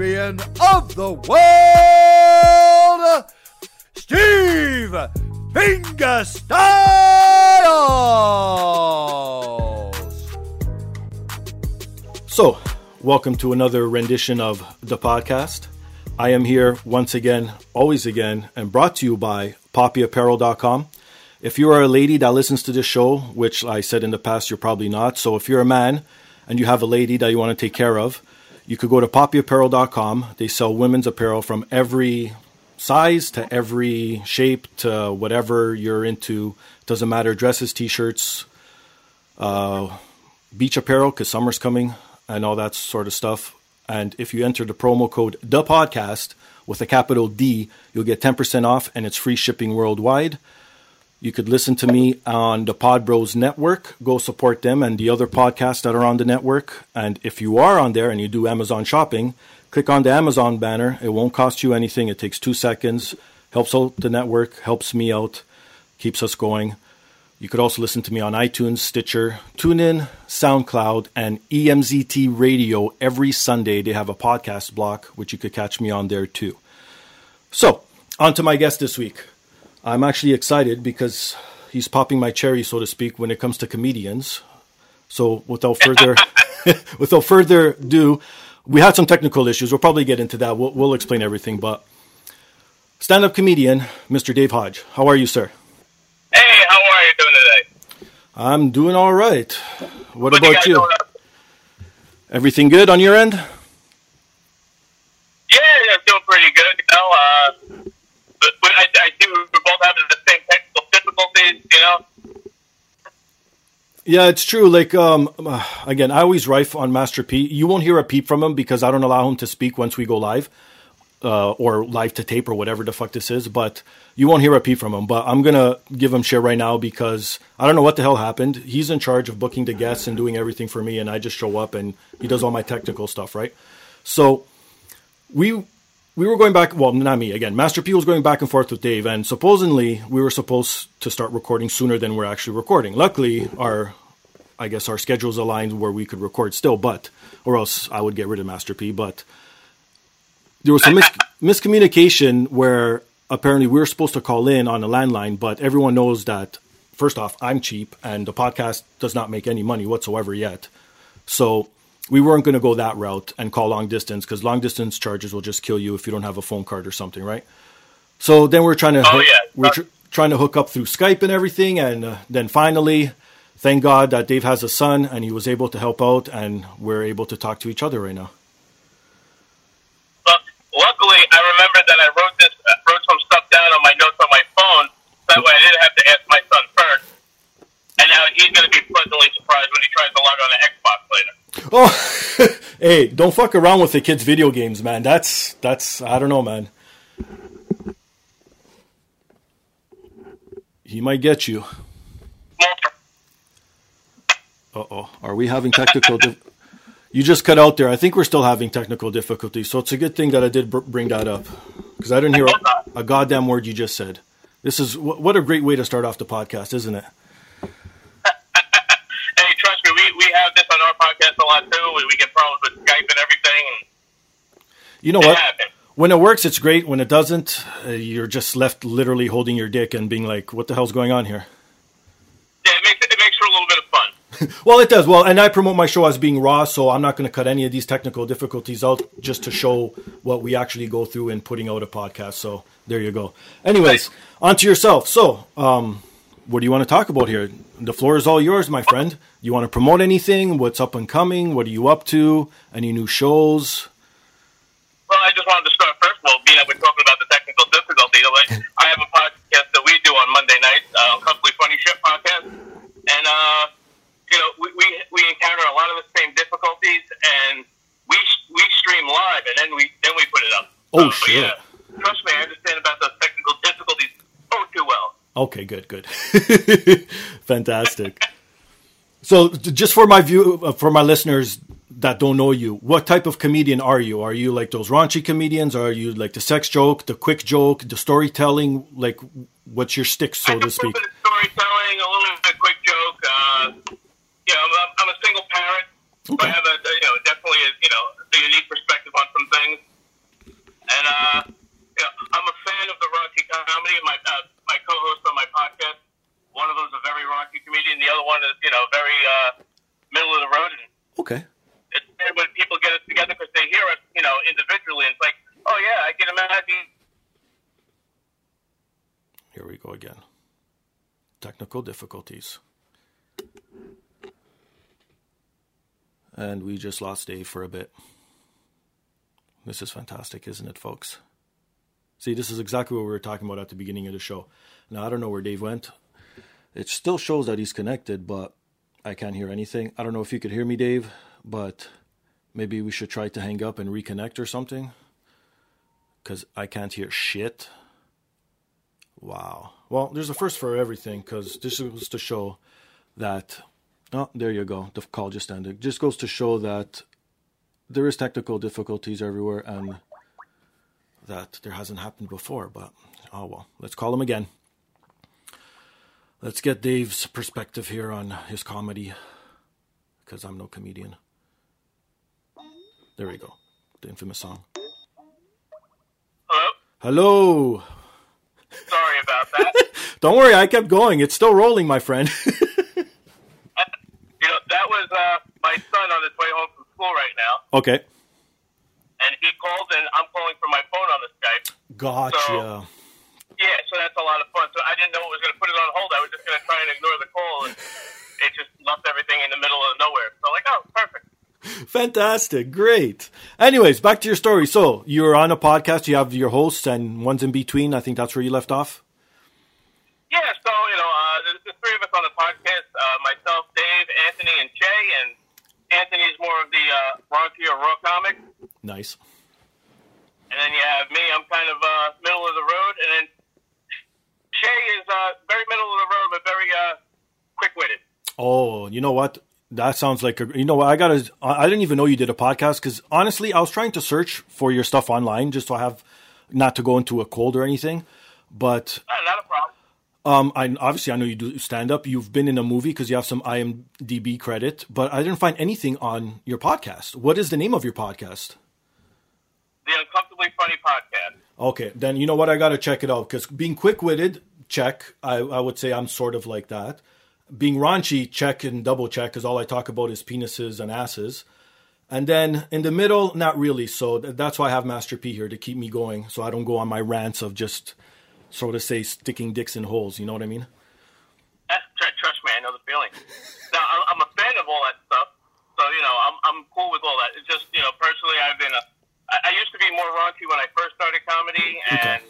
of the world, Steve Fingerstyles. So, welcome to another rendition of the podcast. I am here once again, always again, and brought to you by poppyapparel.com. If you are a lady that listens to this show, which I said in the past you're probably not, so if you're a man and you have a lady that you want to take care of, you could go to poppyapparel.com. They sell women's apparel from every size to every shape to whatever you're into. Doesn't matter, dresses, t-shirts, uh, beach apparel because summer's coming and all that sort of stuff. And if you enter the promo code the podcast with a capital D, you'll get 10% off and it's free shipping worldwide. You could listen to me on the Pod Bros network. Go support them and the other podcasts that are on the network. And if you are on there and you do Amazon shopping, click on the Amazon banner. It won't cost you anything. It takes two seconds. Helps out the network, helps me out, keeps us going. You could also listen to me on iTunes, Stitcher, TuneIn, SoundCloud, and EMZT Radio every Sunday. They have a podcast block, which you could catch me on there too. So, on to my guest this week. I'm actually excited because he's popping my cherry, so to speak, when it comes to comedians. So, without further without further ado, we had some technical issues. We'll probably get into that. We'll, we'll explain everything. But stand-up comedian, Mr. Dave Hodge. How are you, sir? Hey, how are you doing today? I'm doing all right. What, What about you? Everything good on your end? Yeah, yeah, doing pretty good. You know, uh, but, but I, Know. Yeah, it's true. Like, um, uh, again, I always rife on Master P. You won't hear a peep from him because I don't allow him to speak once we go live, uh, or live to tape or whatever the fuck this is. But you won't hear a peep from him. But I'm gonna give him shit right now because I don't know what the hell happened. He's in charge of booking the guests and doing everything for me, and I just show up and he does all my technical stuff, right? So we we were going back. Well, not me again. Master P was going back and forth with Dave, and supposedly we were supposed to start recording sooner than we're actually recording. Luckily, our I guess our schedules aligned where we could record still, but or else I would get rid of Master P. But there was some mis- miscommunication where apparently we were supposed to call in on a landline, but everyone knows that first off, I'm cheap and the podcast does not make any money whatsoever yet. So we weren't going to go that route and call long distance because long distance charges will just kill you if you don't have a phone card or something, right? So then we're trying to Oh, yeah. we're tr- trying to hook up through Skype and everything, and uh, then finally, thank God that Dave has a son and he was able to help out, and we're able to talk to each other right now. Luckily, I remember that I wrote this, uh, wrote some stuff down on my notes on my phone. That way, I didn't have to ask my son first. And now he's going to be pleasantly surprised when he tries to log on to Xbox later. Oh, hey, don't fuck around with the kids' video games, man. That's that's I don't know, man. He might get you. Uh oh. Are we having technical? Dif- you just cut out there. I think we're still having technical difficulties. So it's a good thing that I did br- bring that up because I didn't hear a, a goddamn word you just said. This is wh- what a great way to start off the podcast, isn't it? You know what? When it works, it's great. When it doesn't, uh, you're just left literally holding your dick and being like, "What the hell's going on here?" Yeah, it makes it makes for a little bit of fun. Well, it does. Well, and I promote my show as being raw, so I'm not going to cut any of these technical difficulties out just to show what we actually go through in putting out a podcast. So there you go. Anyways, on to yourself. So, um, what do you want to talk about here? The floor is all yours, my friend. You want to promote anything? What's up and coming? What are you up to? Any new shows? Well, I just wanted to start first of all, being that we're talking about the technical difficulties. like, I have a podcast that we do on Monday nights, uh, Uncomfortably Funny Shit podcast, and uh, you know we, we we encounter a lot of the same difficulties, and we we stream live, and then we then we put it up. Oh, but shit. Yeah, trust me, I understand about those technical difficulties oh too well. Okay, good, good, fantastic. So, just for my view, uh, for my listeners that don't know you, what type of comedian are you? Are you like those raunchy comedians? Are you like the sex joke, the quick joke, the storytelling? Like, what's your stick, so to a speak? little bit of storytelling, a little bit of quick joke. Uh, you know, I'm, I'm a single parent, so I have a you know definitely a, you know a unique perspective on some things. And uh, you know, I'm a fan of the raunchy comedy. My uh, my co-host on my podcast, one of them is a very raunchy comedian. The other one is you know very uh, middle of the road. And Okay. It's when people get us together because they hear us you know individually. And it's like, oh yeah, I can imagine. Here we go again. Technical difficulties. And we just lost Dave for a bit. This is fantastic, isn't it, folks? See, this is exactly what we were talking about at the beginning of the show. Now, I don't know where Dave went. It still shows that he's connected, but I can't hear anything. I don't know if you could hear me, Dave, but maybe we should try to hang up and reconnect or something. Because I can't hear shit. Wow. Well, there's a first for everything because this goes to show that. Oh, there you go. The call just ended. Just goes to show that there is technical difficulties everywhere and that there hasn't happened before. But oh well, let's call him again. Let's get Dave's perspective here on his comedy because I'm no comedian. There we go. The infamous song. Hello. Hello. Sorry about that. Don't worry, I kept going. It's still rolling, my friend. You know, that was uh, my son on his way home from school right now, okay. and he called, and I'm calling from my phone on the Skype. Gotcha. Yeah, so that's a lot of fun. So I didn't know it was going to put it on hold. I was just going to try and ignore the call, and it just left everything in the middle of nowhere. So like, oh, perfect. Fantastic. Great. Anyways, back to your story. So you're on a podcast, you have your hosts and ones in between. I think that's where you left off. Yeah, so you know, uh, there's the three of us on the podcast: uh, myself, Dave, Anthony, and Jay. And Anthony's more of the uh, raunchy or raw comic, Nice. and then you have me. I'm kind of uh, middle of the road, and then Shay is uh, very middle of the road, but very uh, quick-witted. Oh, you know what? That sounds like a. You know what? I gotta. I I didn't even know you did a podcast because honestly, I was trying to search for your stuff online just so I have not to go into a cold or anything. But Uh, not a problem. Um, I obviously I know you do stand up. You've been in a movie because you have some IMDb credit, but I didn't find anything on your podcast. What is the name of your podcast? The Uncomfortably Funny Podcast. Okay, then you know what? I got to check it out because being quick witted, check. I, I would say I'm sort of like that. Being raunchy, check and double check because all I talk about is penises and asses. And then in the middle, not really. So that's why I have Master P here to keep me going so I don't go on my rants of just, so to say, sticking dicks in holes. You know what I mean? Trust me, I know the feeling. now, I'm- a fan of all that stuff, so you know, I'm I'm cool with all that. It's just you know, personally, I've been a. I, I used to be more raunchy when I first started comedy, and Okay.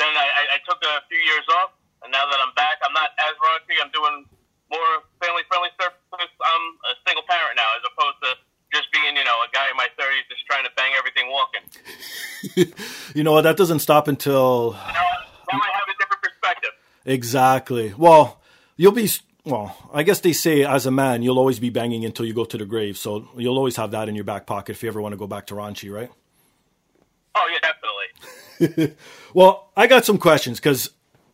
then I, I took a few years off, and now that I'm back, I'm not as raunchy. I'm doing more family-friendly stuff. because I'm a single parent now, as opposed to just being you know a guy in my 30s just trying to bang everything walking. You know what? That doesn't stop until Now, now I have a different perspective. Exactly. Well, you'll be. Well, I guess they say as a man, you'll always be banging until you go to the grave. So you'll always have that in your back pocket if you ever want to go back to raunchy, right? Oh yeah, definitely. Well, I got some questions because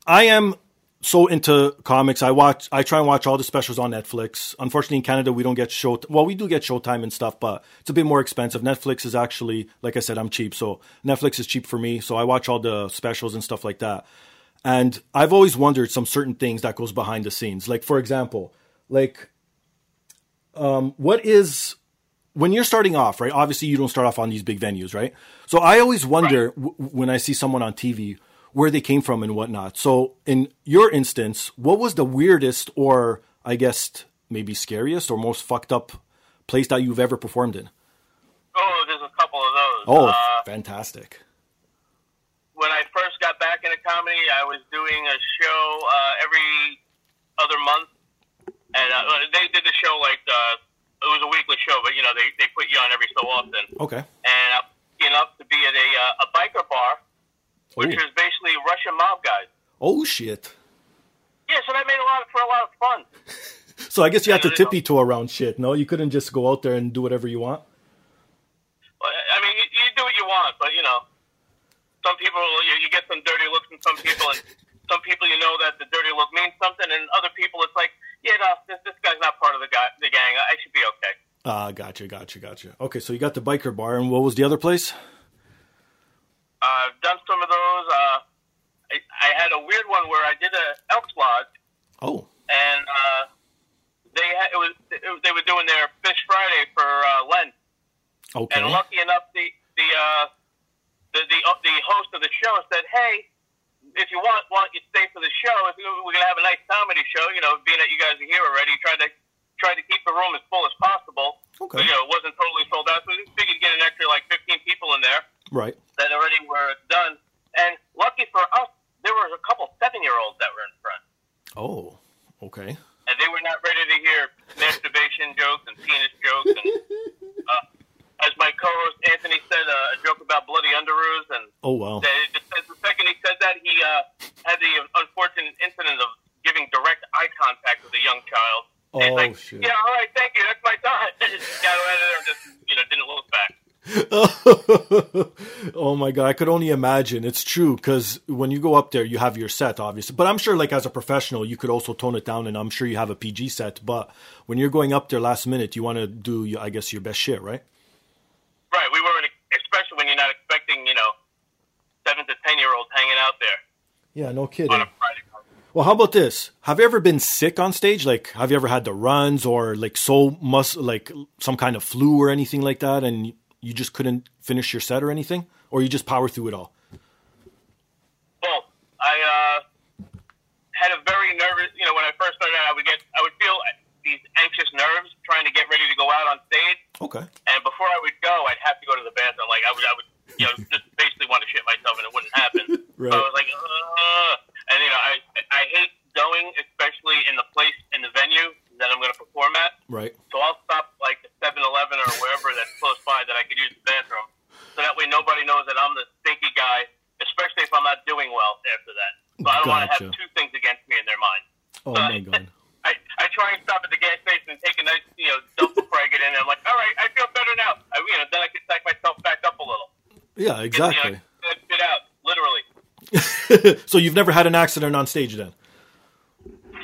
I am so into comics. I watch. I try and watch all the specials on Netflix. Unfortunately, in Canada, we don't get show. Well, we do get Showtime and stuff, but it's a bit more expensive. Netflix is actually, like I said, I'm cheap, so Netflix is cheap for me. So I watch all the specials and stuff like that. And I've always wondered some certain things that goes behind the scenes. Like for example, like um, what is when you're starting off, right? Obviously, you don't start off on these big venues, right? So I always wonder right. w- when I see someone on TV where they came from and whatnot. So in your instance, what was the weirdest or I guess maybe scariest or most fucked up place that you've ever performed in? Oh, there's a couple of those. Oh, uh, fantastic. When I first got back into comedy, I was doing a show uh, every other month, and uh, they did the show like uh, it was a weekly show, but you know they, they put you on every so often. Okay. And I'm enough to be at a uh, a biker bar which Ooh. is basically Russian mob guys. Oh shit! Yeah, so that made a lot of, for a lot of fun. so I guess you had to tippy toe around shit. No, you couldn't just go out there and do whatever you want. Well, I mean, you, you do what you want, but you know, some people you, you get some dirty looks from some people, and some people you know that the dirty look means something, and other people it's like, yeah, no, this, this guy's not part of the guy, the gang. I should be okay. Ah, uh, gotcha, gotcha, gotcha. Okay, so you got the biker bar, and what was the other place? I've done some of those. Uh, I, I had a weird one where I did a Elks Lodge. Oh. And uh, they had, it was it, they were doing their Fish Friday for uh, Lent. Okay. And lucky enough, the the uh, the the, uh, the host of the show said, "Hey, if you want, want you stay for the show? If we're gonna have a nice comedy show, you know, being that you guys are here already, try to try to keep the room as full as possible. Okay. So, you know, it wasn't totally sold out, so we figured get an extra like 15 people in there. Right. That already were done. And lucky for us, there were a couple seven year olds that were in front. Oh, okay. And they were not ready to hear masturbation jokes and penis jokes. And uh, as my co host Anthony said, uh, a joke about bloody underoos. And oh, wow. The, the second he said that, he uh, had the unfortunate incident of giving direct eye contact with a young child. Oh, like, shit. Yeah, all right, thank you. That's my. Just got out of there just, you know, didn't look back. oh my god, I could only imagine. It's true because when you go up there, you have your set, obviously. But I'm sure, like as a professional, you could also tone it down, and I'm sure you have a PG set. But when you're going up there last minute, you want to do, I guess, your best shit, right? Right. We weren't, especially when you're not expecting, you know, seven to ten year olds hanging out there. Yeah, no kidding. Well, how about this? Have you ever been sick on stage? Like, have you ever had the runs or like so must like some kind of flu or anything like that, and you just couldn't finish your set or anything, or you just power through it all? Well, I uh, had a very nervous. You know, when I first started out, I would get, I would feel these anxious nerves trying to get ready to go out on stage. Okay. And before I would go, I'd have to go to the bathroom. Like I would, I would, you know, just basically want to shit myself, and it wouldn't happen. right. So I was like, uh, and you know, I, I hate going, especially in the place in the venue that I'm going to perform at. Right. So I'll stop like the 7-Eleven or wherever that's close by that I could use the bathroom. So that way nobody knows that I'm the stinky guy, especially if I'm not doing well after that. So I don't gotcha. want to have two things against me in their mind. Oh so my god. I, I try and stop at the gas station and take a nice you know dump before I get in. And I'm like, all right, I feel better now. I, you know, then I can psych myself back up a little. Yeah, exactly. Get, you know, get out, literally. so you've never had an accident on stage then?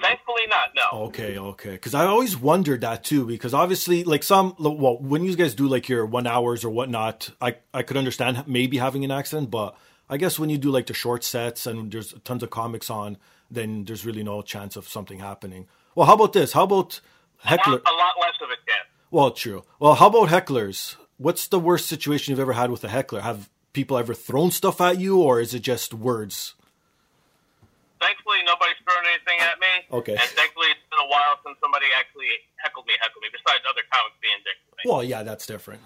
Thankfully not, no. Okay, okay. Because I always wondered that too. Because obviously, like some, well, when you guys do like your one hours or whatnot, I I could understand maybe having an accident, but I guess when you do like the short sets and there's tons of comics on, then there's really no chance of something happening. Well, how about this? How about heckler? A lot, a lot less of it, Dan. Well, true. Well, how about hecklers? What's the worst situation you've ever had with a heckler? Have people ever thrown stuff at you, or is it just words? thankfully nobody's thrown anything at me. Okay. And thankfully it's been a while since somebody actually heckled me, heckled me. Besides other comics being dicks to me. Well, yeah, that's different.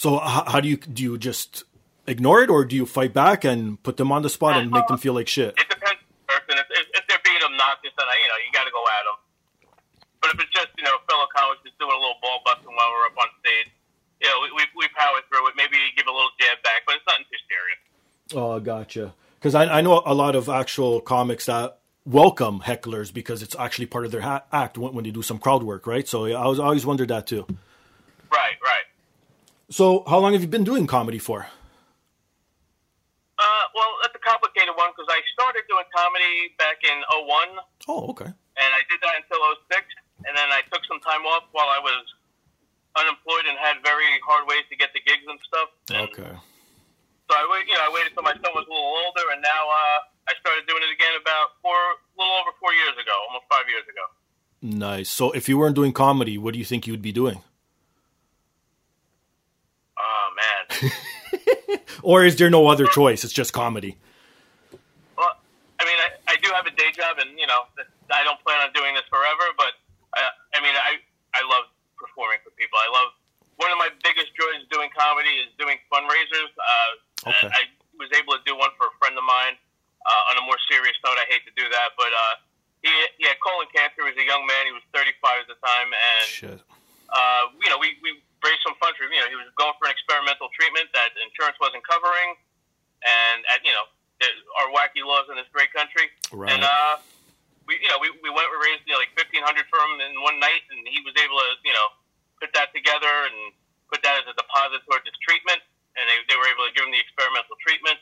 So how, how, do you do? You just ignore it, or do you fight back and put them on the spot and make them feel like shit? It depends on the person. If, if, if they're being obnoxious, then I, you know you got to go at them. But if it's just you know fellow comics just doing a little ball busting while we're up on stage, you know we, we, we power through it. Maybe give a little jab back, but it's nothing too serious. Oh, gotcha because I, I, know a lot of actual comics that welcome hecklers because it's actually part of their ha- act when, when, they do some crowd work, right? So I was I always wondered that too. Right, right. So how long have you been doing comedy for? Uh, well, that's a complicated one. one because I started doing comedy back in '01, Oh, okay. and I did that until '06, and then I took some time off while I was unemployed and had very hard ways to get the gigs and stuff. And Okay. So I wait, you know, I waited till my son was a little older, and now uh, I started doing it again about four, a little over four years ago, almost five years ago. Nice. So if you weren't doing comedy, what do you think you'd be doing? Oh man. Or is there no other choice? It's just comedy. well, I mean, I, I do have a day job, and you know, I don't plan on doing this forever. But uh, I mean, I I love people. I love one of my biggest joys doing comedy is doing fundraisers. Uh, Okay. I was able to do one for a friend of mine. Uh, on a more serious note, I hate to do that, but uh, he he had colon cancer. He was a young man. He was 35 at the time, and Shit. uh, you know, we, we raised some funds for, him, you know, he was going for an experimental treatment that insurance wasn't covering. And, at, you know, our wacky laws in this great country. Right. And, uh, we, you know, we, we went, we raised, you know, like 1500 for him in one night and he was able to, you know, put that together and put that as a deposit towards his treatment. And they, they were able to give him the experimental treatment.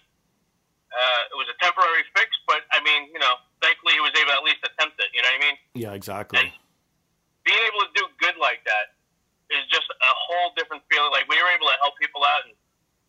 Uh, it was a temporary fix, but I mean, you know, thankfully he was able to at least attempt it. You know what I mean? Yeah, exactly. being able to do good like that is just a whole different feeling. Like when you're able to help people out, and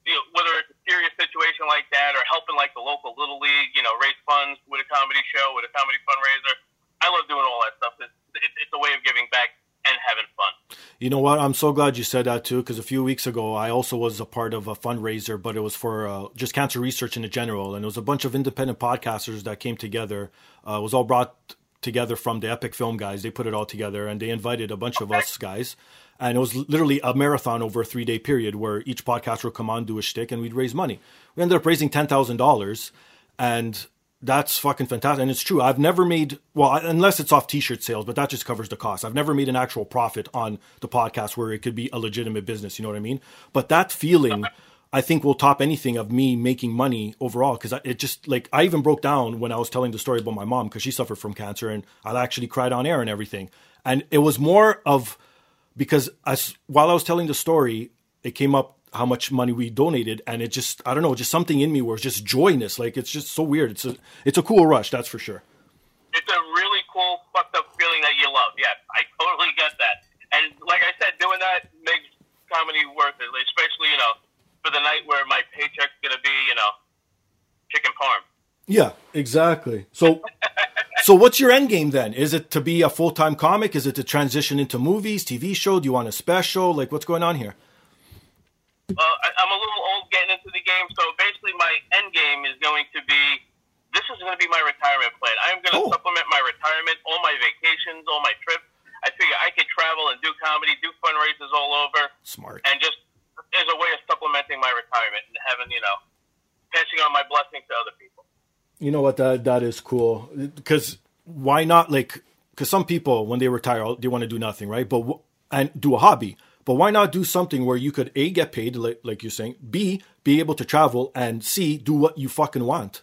you know, whether it's a serious situation like that or helping like the local little league, you know, raise funds with a comedy show, with a comedy fundraiser. I love doing all that stuff. It's, it's, it's a way of giving back and having fun. You know what? I'm so glad you said that too, because a few weeks ago I also was a part of a fundraiser, but it was for uh, just cancer research in general, and it was a bunch of independent podcasters that came together. Uh, it was all brought together from the Epic Film guys. They put it all together, and they invited a bunch of us guys, and it was literally a marathon over a three day period where each podcaster would come on, do a shtick, and we'd raise money. We ended up raising ten thousand dollars, and that's fucking fantastic. And it's true. I've never made, well, unless it's off t shirt sales, but that just covers the cost. I've never made an actual profit on the podcast where it could be a legitimate business. You know what I mean? But that feeling, I think, will top anything of me making money overall. Cause it just, like, I even broke down when I was telling the story about my mom because she suffered from cancer and I actually cried on air and everything. And it was more of, because as, while I was telling the story, it came up how much money we donated, and it just I don't know, just something in me was just joyness. Like it's just so weird. It's a it's a cool rush, that's for sure. It's a really cool, fucked up feeling that you love. Yeah, I totally get that. And like I said, doing that makes comedy worth it, especially, you know, for the night where my paycheck's to be, you know, chicken parm. Yeah, exactly. So so what's your end game then? Is it to be a full time comic? Is it to transition into movies, TV show? Do you want a special? Like what's going on here? Well, I, I'm a little old getting into the game, so basically my end game is going to be this is going to be my retirement plan. I am going to Oh. supplement my retirement, all my vacations, all my trips. I figure I could travel and do comedy, do fundraisers all over, Smart. and just as a way of supplementing my retirement and having, you know, passing on my blessings to other people. You know what? That that is cool. Because why not? Like, because some people when they retire, they want to do nothing, right? But and do a hobby. But why not do something where you could a get paid, like, like you're saying, b be able to travel, and c do what you fucking want.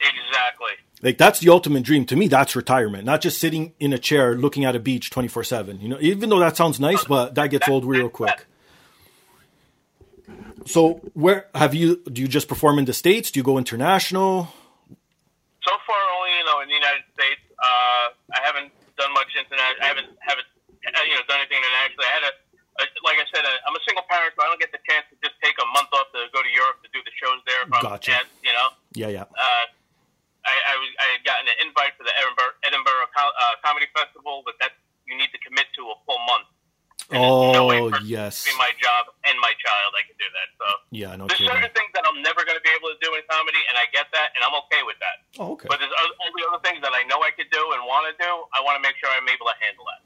Exactly. Like that's the ultimate dream to me. That's retirement, not just sitting in a chair looking at a beach twenty four seven. You know, even though that sounds nice, but that gets old real quick. So, where have you? Do you just perform in the states? Do you go international? So far, only you know in the United States. Uh, I haven't done much international. I haven't haven't uh, you know done anything internationally. I had a, a like I said, i I'm a single parent, so I don't get the chance to just take a month off to go to Europe to do the shows there. If I'm Gotcha. chance, you know. Yeah, yeah. Uh, I, I was I had gotten an invite for the Edinburgh Edinburgh uh, Comedy Festival, but that you need to commit to a full month. And no way Oh for- yes, Between my job and my child, I can do that. So yeah, no there's kidding. certain things that I'm never going to be able to do in comedy, and I get that, and I'm okay with that. Oh, okay. But there's all the other things that I know I could do and want to do. I want to make sure I'm able to handle that.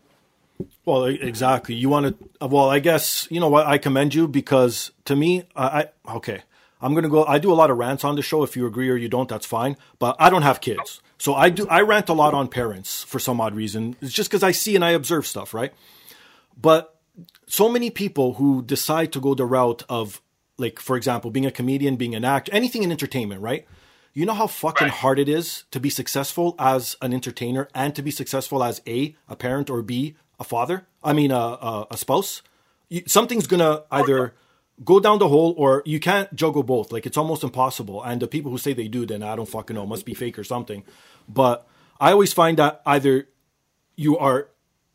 Well, exactly. You want to? Well, I guess you know what. I commend you because to me, I, I okay. I'm gonna go. I do a lot of rants on the show. If you agree or you don't, that's fine. But I don't have kids, so I do. I rant a lot on parents for some odd reason. It's just because I see and I observe stuff, right? But so many people who decide to go the route of, like, for example, being a comedian, being an actor, anything in entertainment, right? You know how fucking hard it is to be successful as an entertainer and to be successful as a a parent or b a father. I mean, a a, a spouse. You, something's gonna either go down the hole or you can't juggle both. Like it's almost impossible. And the people who say they do, then I don't fucking know, must be fake or something. But I always find that either you are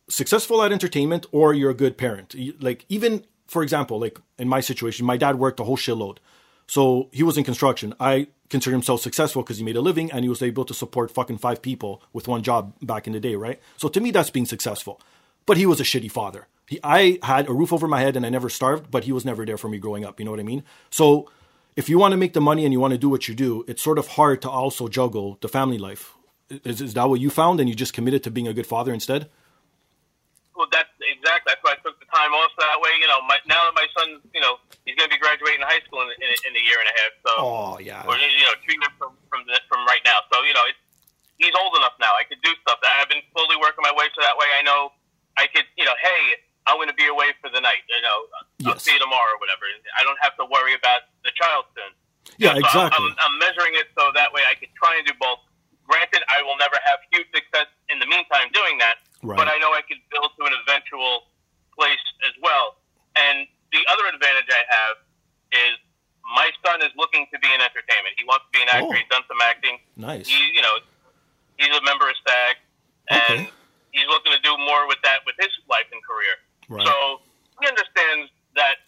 successful at entertainment or you're a good parent. Like even for example, like in my situation, my dad worked a whole shitload. So he was in construction. I consider himself successful because he made a living and he was able to support fucking five people with one job back in the day, right? So to me, that's being successful. But he was a shitty father. He, I had a roof over my head and I never starved, but he was never there for me growing up. You know what I mean? So if you want to make the money and you want to do what you do, it's sort of hard to also juggle the family life. Is, is that what you found and you just committed to being a good father instead? Well, that's exactly. That's why I took the time off. So that way, you know, my, now that my son, you know, he's going to be graduating high school in, in, in a year and a half. So, oh yeah, or you know, two years from from, the, from right now. So you know, it's, he's old enough now. I could do stuff. I've been slowly working my way so that way I know I could, you know, hey, I'm going to be away for the night. You know, I'll Yes. see you tomorrow or whatever. I don't have to worry about the child soon. yeah, So exactly. I'm, I'm measuring it so that way I can try and do both. Granted, I will never have huge success in the meantime doing that, Right. but I know I can build to an eventual place as well. And the other advantage I have is my son is looking to be in entertainment. He wants to be an actor. Oh. He's done some acting. Nice. He, you know, he's a member of SAG, and Okay. He's looking to do more with that with his life and career. Right. So he understands that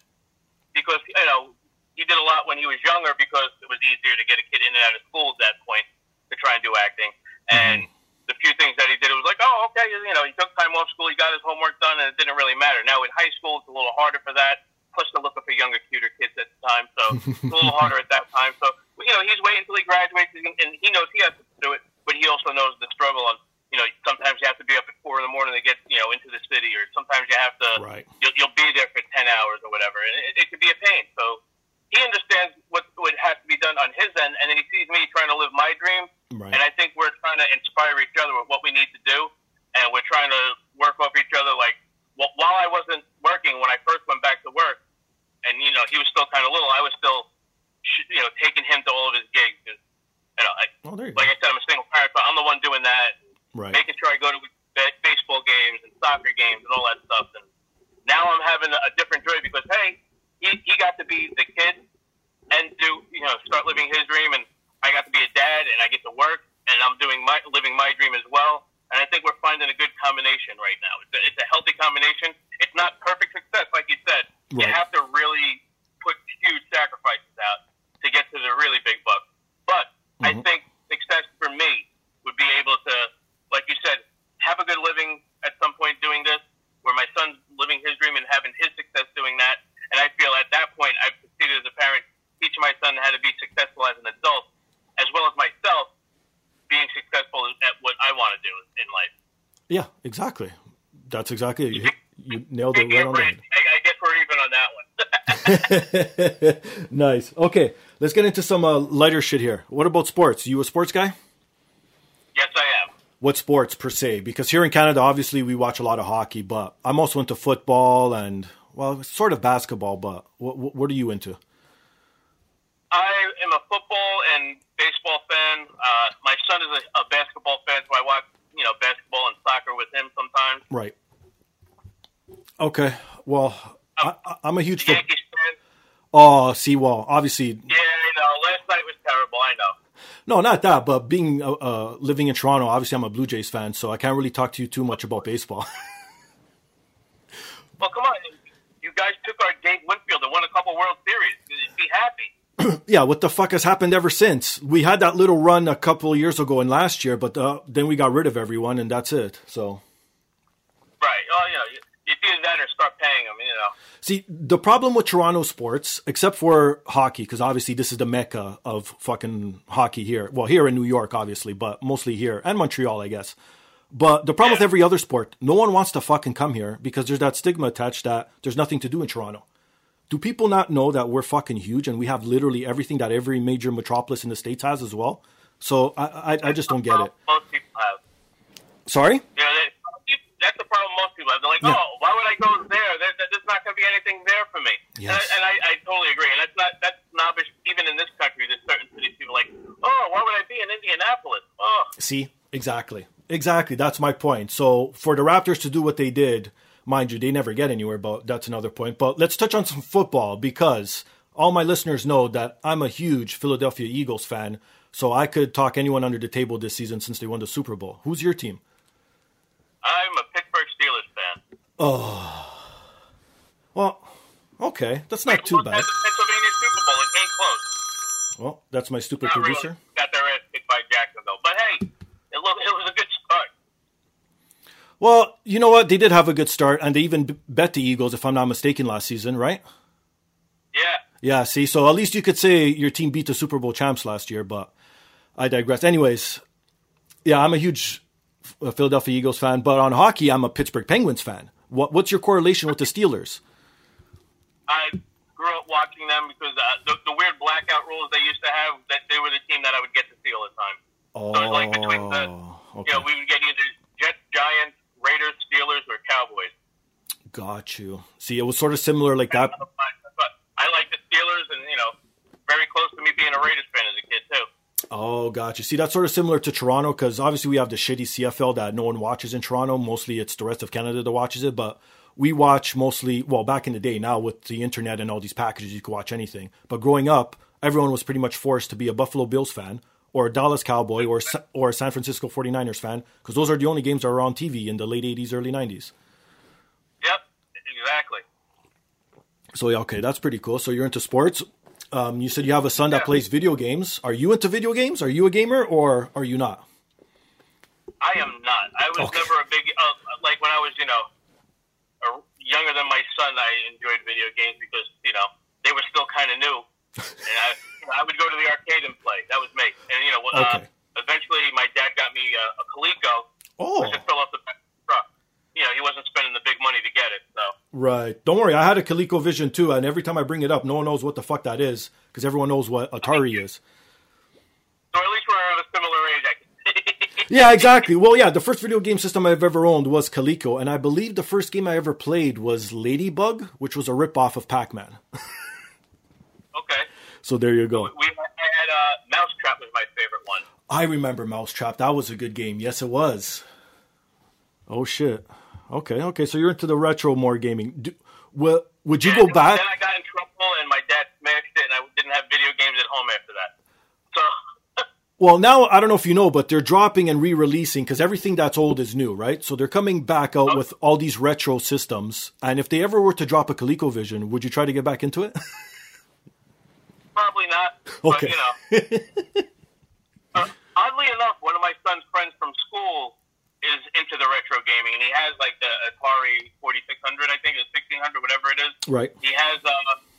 because you know he did a lot when he was younger because it was easier to get a kid in and out of school at that point to try and do acting. Mm-hmm. And the few things that he did, it was like, oh, okay, you know, he took time off school, he got his homework done, and it didn't really matter. Now in high school, it's a little harder for that. Plus, they're looking for younger, cuter kids at the time, so it's a little harder at that time. So you know, he's waiting until he graduates, and and he knows he has to do it, but he also knows the struggle on. You know, sometimes you have to be up at four in the morning to get you know into the city, or sometimes you have to Right. you'll, you'll be there for 10 hours or whatever. And it, it could be a pain. So he understands what, what has to be done on his end, and then he sees me trying to live my dream. Right. And I think we're trying to inspire each other with what we need to do, and we're trying to work off each other. Like, wh- while I wasn't working, when I first went back to work, and, you know, he was still kind of little, I was still, you know, taking him to all of his gigs. You know, I, you like go. I said, I'm a single parent, so I'm the one doing that Right. making sure I go to baseball games and soccer games and all that stuff. And now I'm having a, different joy because hey, he, he got to be the kid and do you know start living his dream, and I got to be a dad and I get to work and I'm doing my living my dream as well. And I think we're finding a good combination right now. It's a, it's a healthy combination. It's not perfect success, like you said. You have to really put huge sacrifices out to get to the really big bucks. But I Mhm. think success for me would be able to, like you said, have a good living at some point doing this, where my son's living his dream and having his success doing that. And I feel at that point, I've succeeded as a parent, teaching my son how to be successful as an adult, as well as myself being successful at what I want to do in life. Yeah, exactly. That's exactly it. You, you nailed it right on the head. I, I guess we're even on that one. nice. Okay, let's get into some uh, lighter shit here. What about sports? You a sports guy? yes, I am. What sports per se? Because here in Canada, obviously, we watch a lot of hockey, but I'm also into football and well, sort of basketball. But what what, are you into? I am a football and baseball fan. Uh, my son is a, a basketball fan, so I watch you know basketball and soccer with him sometimes. Right. Okay. Well, I, I- I'm a huge. Yankees fan. Oh, see, well, obviously, Yeah, I know. Last night was terrible. I know. No, not that. But being uh, uh, living in Toronto, obviously, I'm a Blue Jays fan, so I can't really talk to you too much about baseball. Well, come on. You guys took our Dave Winfield and won a couple World Series. You'd be happy. yeah, what the fuck has happened ever since? We had that little run a couple of years ago and last year, but uh, then we got rid of everyone, and that's it. So. Right. Oh, you know, you, it's either that or start paying them, you know. See, the problem with Toronto sports, except for hockey, because obviously this is the mecca of fucking hockey here. Well, here in New York, obviously, but mostly here and Montreal, I guess. But the problem with every other sport, no one wants to fucking come here because there's that stigma attached that there's nothing to do in Toronto. Do people not know that we're fucking huge and we have literally everything that every major metropolis in the states has as well? So I, I, I just don't get it. Most people have. Sorry? That, that's the problem most people have. They're like, Yeah. oh, why would I go there? there there- there's not going to be anything there for me. Yes. And, I, and I, I totally agree. And that's not that's snobbish. Even in this country, there's certain cities people are like, oh, why would I be in Indianapolis? Oh, See, exactly, exactly. That's my point. So for the Raptors to do what they did Mind you, they never get anywhere, but that's another point. But let's touch on some football because all my listeners know that I'm a huge Philadelphia Eagles fan. So I could talk anyone under the table this season since they won the Super Bowl. Who's your team? I'm a Pittsburgh Steelers fan. Oh, well, okay, that's not too bad. Pennsylvania Super Bowl. It came close. Well, that's my stupid Not really producer. got their ass kicked by Jacksonville, but hey, it, look, it was a good start. Well, you know what? They did have a good start, and they even bet the Eagles, if I'm not mistaken, last season, right? Yeah. Yeah, see, so at least you could say your team beat the Super Bowl champs last year, but I digress. Anyways, yeah, I'm a huge uh, Philadelphia Eagles fan, but on hockey, I'm a Pittsburgh Penguins fan. What, what's your correlation with the Steelers? I grew up watching them because uh, the, the weird blackout rules they used to have, that they were the team that I would get to see all the time. Oh, So it's like between the, okay. you know, we would get either Jets, Giants, Raiders, Steelers, or Cowboys. Got you. See, it was sort of similar like that. But, but I like the Steelers, and you know, very close to me being a Raiders fan as a kid too. Oh, got you. See, that's sort of similar to Toronto because obviously we have the shitty CFL that no one watches in Toronto. Mostly it's the rest of Canada that watches it, but we watch mostly, well, back in the day, now with the internet and all these packages, you can watch anything. But growing up, everyone was pretty much forced to be a Buffalo Bills fan or a Dallas Cowboy or, or a San Francisco 49ers fan because those are the only games that were on TV in the late 80s, early 90s. Yep, exactly. So, yeah, okay, that's pretty cool. So you're into sports. Um, you said you have a son that plays video games. Are you into video games? Are you a gamer or are you not? I am not. I was Okay. never a big uh, like when I was, you know, a, younger than my son. I enjoyed video games because you know they were still kind of new, and I you know, I would go to the arcade and play. That was me. And you know, Okay. uh, eventually my dad got me a, a Coleco, Oh. which just fell off the back of the truck. You know, he wasn't spending the big money to get it, so. Right. Don't worry. I had a ColecoVision too, and every time I bring it up, no one knows what the fuck that is because everyone knows what Atari is. So at least we're of a similar age. I can Yeah, exactly. Well, yeah, the first video game system I've ever owned was Coleco, and I believe the first game I ever played was Ladybug, which was a ripoff of Pac-Man. okay. So there you go. We had uh, Mousetrap was my favorite one. I remember Mousetrap. That was a good game. Yes, it was. Oh shit. Okay, okay. So you're into the retro more gaming. Do, well, would you Yeah, go back? Then I got in trouble, and my dad smashed it, and I didn't have video games at home after that. So, Well, now I don't know if you know, but they're dropping and re-releasing because everything that's old is new, right? So they're coming back out with all these retro systems. And if they ever were to drop a ColecoVision, would you try to get back into it? probably not. Okay. But, you know. uh, oddly enough, one of my son's friends from school is into the retro gaming, and he has like the Atari 4600, I think, or 1600, whatever it is. right. He has, uh,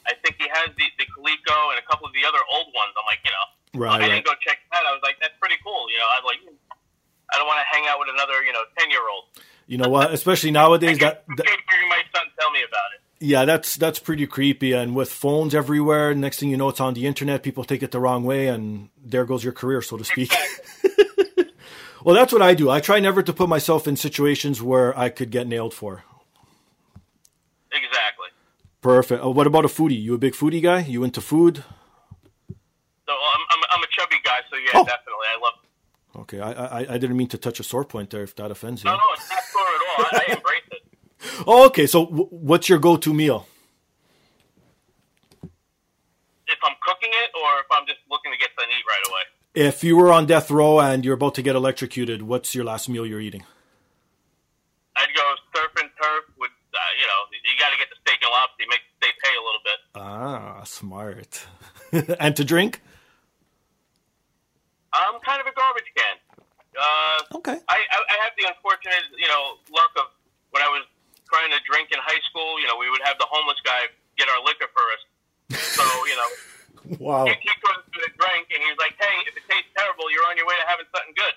I think he has the, the Coleco and a couple of the other old ones. I'm like, you know, Right, I right. didn't go check that. I was like, that's pretty cool. You know, I'm like, I don't want to hang out with another, you know, 10 year old. You know what? Especially nowadays, that, that hearing my son tell me about it. yeah, that's that's pretty creepy. And with phones everywhere, next thing you know, it's on the internet. People take it the wrong way, and there goes your career, so to speak. well, that's what I do. I try never to put myself in situations where I could get nailed for. Exactly. Perfect. Uh, what about a foodie? You a big foodie guy? You into food? So I'm, I'm, I'm a chubby guy, so yeah, Oh. definitely. I love Okay, I, I I didn't mean to touch a sore point there. If that offends you. No, no, it's not sore at all. I, I embrace it. Oh, okay. So, w- what's your go-to meal? If I'm cooking it or if I'm just looking to get something to eat right away. If you were on death row and you're about to get electrocuted, what's your last meal you're eating? I'd go surf and turf with, uh, you know, you got to get the steak and lobster. You make the steak pay a little bit. Ah, smart. and to drink? I'm kind of a garbage can. Uh, Okay. I, I, I have the unfortunate, you know, luck of when I was trying to drink in high school, you know, we would have the homeless guy get our liquor for us. So, you know, Wow. he, he goes to the drink and he's like, hey, if it tastes terrible, you're on your way to having something good.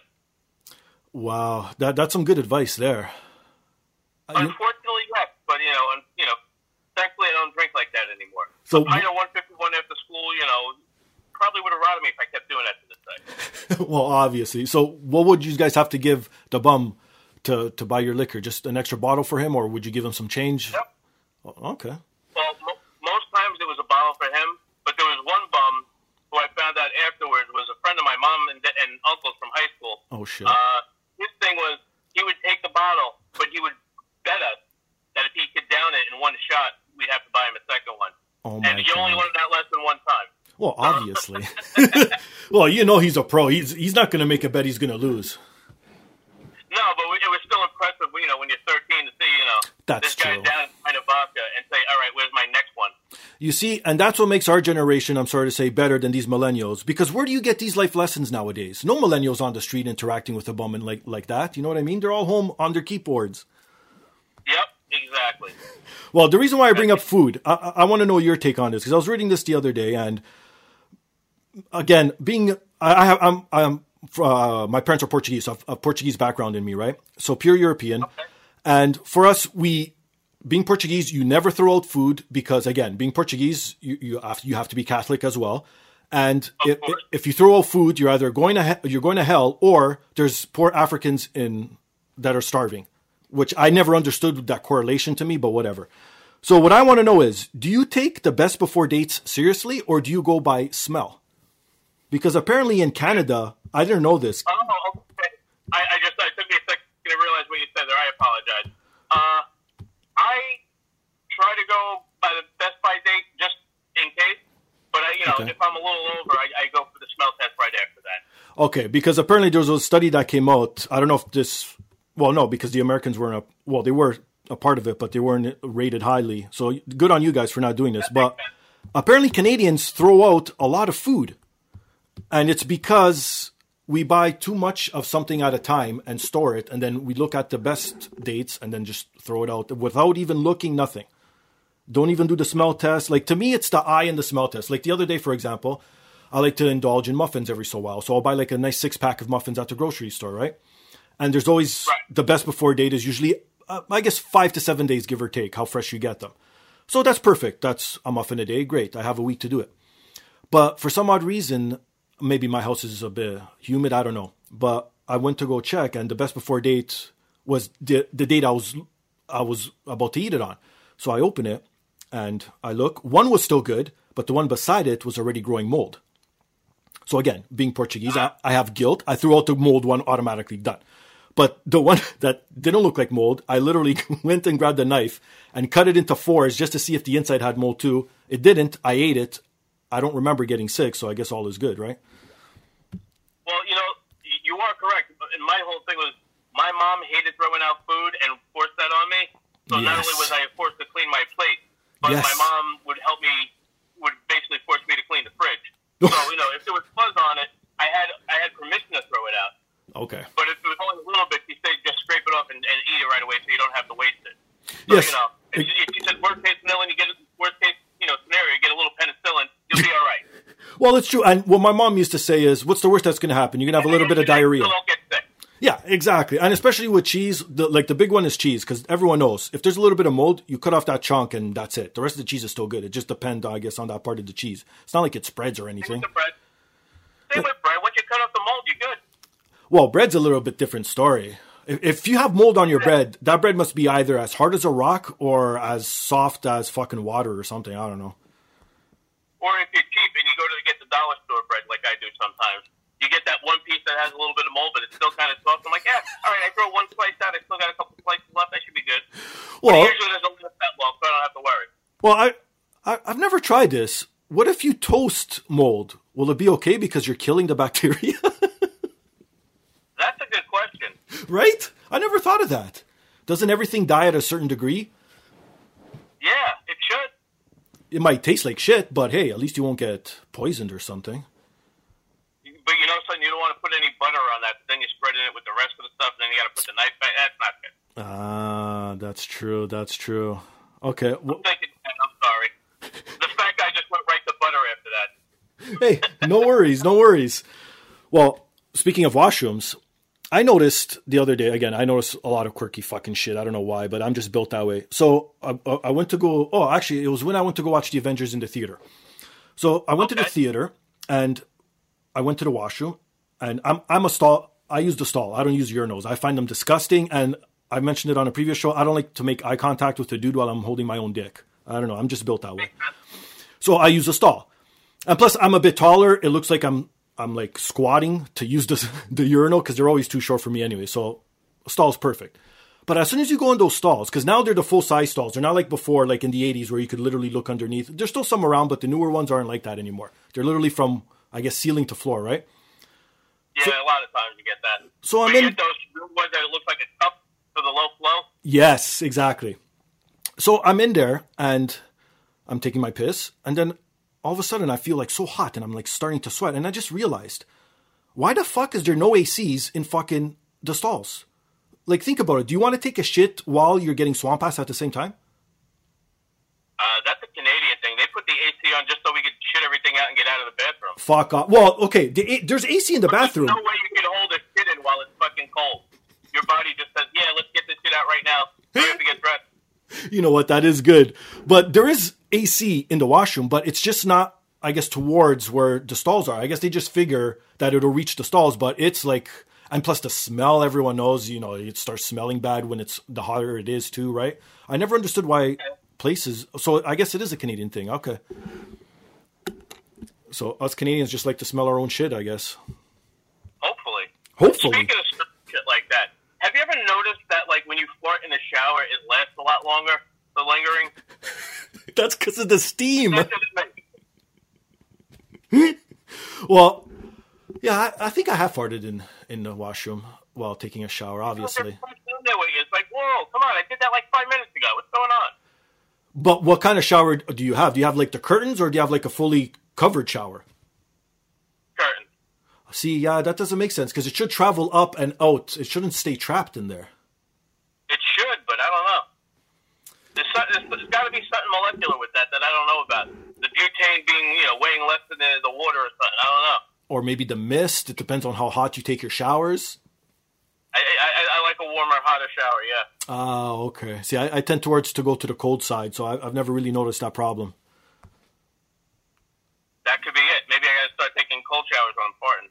Wow. That that's some good advice there. Uh, Unfortunately, yes, but you know, and you know, thankfully I don't drink like that anymore. So- I know 151 after school, you know, probably would have rotted me if I kept doing that to this day. well, obviously. So, what would you guys have to give the bum to to buy your liquor? Just an extra bottle for him, or would you give him some change? Yep. Oh, Okay. Oh shit! Uh, his thing was he would take the bottle, but he would bet us that if he could down it in one shot, we'd have to buy him a second one. Oh my! And he God. only wanted that less than one time. Well, obviously. well, you know he's a pro. He's he's not going to make a bet he's going to lose. You see, and that's what makes our generation, I'm sorry to say, better than these millennials. Because where do you get these life lessons nowadays? No millennials on the street interacting with a bum and like like that. You know what I mean? They're all home on their keyboards. Yep, exactly. Well, the reason why I bring up food, I, I, want to know your take on this because I was reading this the other day, and again, being I, I have I'm I'm uh, my parents are Portuguese, so I have a Portuguese background in me, right? So pure European, and for us, we being Portuguese, you never throw out food because again, being Portuguese, you you have, you have to be Catholic as well. And if, if you throw out food, you're either going to he- you're going to hell, or there's poor Africans in that are starving, which I never understood that correlation to me, but whatever. So what I want to know is, do you take the best before dates seriously, or do you go by smell? Because apparently in Canada, I didn't know this. Oh, okay. I, I just, it took me a second to realize what you said there. I apologize. Try to go by the Best By date just in case, but I, you know, Okay. if I'm a little over, I, I go for the smell test right after that. Okay, because apparently there was a study that came out. I don't know if this, well, no, because the Americans weren't a, well, they were a part of it, but they weren't rated highly. So good on you guys for not doing this. But apparently Canadians throw out a lot of food, and it's because we buy too much of something at a time and store it, and then we look at the best dates and then just throw it out without even looking. Nothing. Don't even do the smell test. Like to me, it's the eye and the smell test. Like the other day, for example, I like to indulge in muffins every so while. So I'll buy like a nice six pack of muffins at the grocery store, right? And there's always Right. the best before date is usually, uh, I guess, five to seven days, give or take, how fresh you get them. So that's perfect. That's a muffin a day. Great. I have a week to do it. But for some odd reason, maybe my house is a bit humid. I don't know. But I went to go check, and the best before date was the the date I was I was about to eat it on. So I open it and I look. One was still good, but the one beside it was already growing mold. So again, being Portuguese, I, I have guilt. I threw out the mold one automatically done. But the one that didn't look like mold, I literally went and grabbed a knife and cut it into fours just to see if the inside had mold too. It didn't. I ate it. I don't remember getting sick, so I guess all is good, right? Well, you know, you are correct. And my whole thing was my mom hated throwing out food and forced that on me. So not only was I forced to clean my plate, but Yes. my mom would help me, would basically force me to clean the fridge. so you know, if there was fuzz on it, I had I had permission to throw it out. Okay. But if it was only a little bit, she said just scrape it off and, and eat it right away, so you don't have to waste it. So, Yes. You know, if you, if you said worst case scenario, you get worst case, you know, scenario, you get a little penicillin, you'll be all right. Well, it's true. And what my mom used to say is, what's the worst that's going to happen? You're going to have a little bit of diarrhea. don't get sick. Yeah, exactly. And especially with cheese, the, like the big one is cheese because everyone knows if there's a little bit of mold, you cut off that chunk and that's it. The rest of the cheese is still good. It just depends, I guess, on that part of the cheese. It's not like it spreads or Same anything. with the bread. Same with bread. Once you cut off the mold, you're good. Well, bread's a little bit different story. If, if you have mold on your bread, that bread must be either as hard as a rock or as soft as fucking water or something. I don't know. Or if you're cheap and you go to get the dollar store bread, like I do sometimes, you get that one piece that has a little bit of mold, but it's still kind of soft. I'm like, yeah, all right, I throw one slice out. I still got a couple slices left. That should be good. Well, Usually there's a limit that long, so I don't have to worry. well, I, I I've never tried this. What if you toast mold? Will it be okay because you're killing the bacteria? That's a good question. right? I never thought of that. Doesn't everything die at a certain degree? Yeah, it should. It might taste like shit, but hey, at least you won't get poisoned or something. But you know something, you don't want to put any butter on that. Then you're spreading it with the rest of the stuff, and then you got to put the knife back. That's not good. Ah, that's true. That's true. Okay. Well, I'm thinking, I'm sorry. The fat guy just went right to butter after that. hey, no worries, no worries. Well, speaking of washrooms, I noticed the other day. Again, I noticed a lot of quirky fucking shit. I don't know why, but I'm just built that way. So I, I went to go. Oh, actually, it was when I went to go watch the Avengers in the theater. So I went to the theater and I went to the washroom, and I'm I'm a stall. I use the stall. I don't use urinals. I find them disgusting, and I mentioned it on a previous show. I don't like to make eye contact with the dude while I'm holding my own dick. I don't know. I'm just built that way. So I use a stall. And plus, I'm a bit taller. It looks like I'm I'm like squatting to use the the urinal because they're always too short for me anyway. So a stall is perfect. But as soon as you go in those stalls, because now they're the full size stalls, they're not like before, like in the 80s where you could literally look underneath. There's still some around, but the newer ones aren't like that anymore. They're literally from, I guess, ceiling to floor, right? Yeah, a lot of times you get that. So I'm in. those ones that look like a cup for the low flow. Yes, exactly. So I'm in there and I'm taking my piss, and then all of a sudden I feel like so hot and I'm like starting to sweat, and I just realized, why the fuck is there no ACs in fucking the stalls? Like, think about it. Do you want to take a shit while you're getting swamp ass at the same time? Uh, that's a Canadian thing. They put the AC on just so we could shit everything out and get out of the bathroom. Fuck off. Well, okay, the, there's AC in the bathroom. There's no way you can hold a shit in while it's fucking cold. Your body just says, "Yeah, let's get this shit out right now. We have to get dressed." You know what? That is good. But there is AC in the washroom, but it's just not, I guess, towards where the stalls are. I guess they just figure that it'll reach the stalls, but it's like, and plus the smell, everyone knows, you know, it starts smelling bad when it's the hotter it is too, right? I never understood why places, so I guess it is a Canadian thing. Okay. So us Canadians just like to smell our own shit, I guess. Hopefully. Hopefully. Speaking of shit like that, have you ever noticed that, like, when you fart in the shower, it lasts a lot longer? The lingering. That's because of the steam. That's just me. Well, yeah, I, I think I have farted in, in the washroom while taking a shower, obviously. It's like, whoa, come on! I did that like five minutes ago. What's going on? But what kind of shower do you have? Do you have like the curtains or do you have like a fully covered shower? Curtain. See, yeah, that doesn't make sense because it should travel up and out. It shouldn't stay trapped in there. It should, but I don't know. There's, there's, there's got to be something molecular with that that I don't know about. The butane being, you know, weighing less than the, the water or something. I don't know. Or maybe the mist. It depends on how hot you take your showers. I, I, I like a warmer, hotter shower. Yeah. Ah, okay. See, I, I tend towards to go to the cold side, so I, I've never really noticed that problem. That could be it. Maybe I got to start taking cold showers while I'm farting.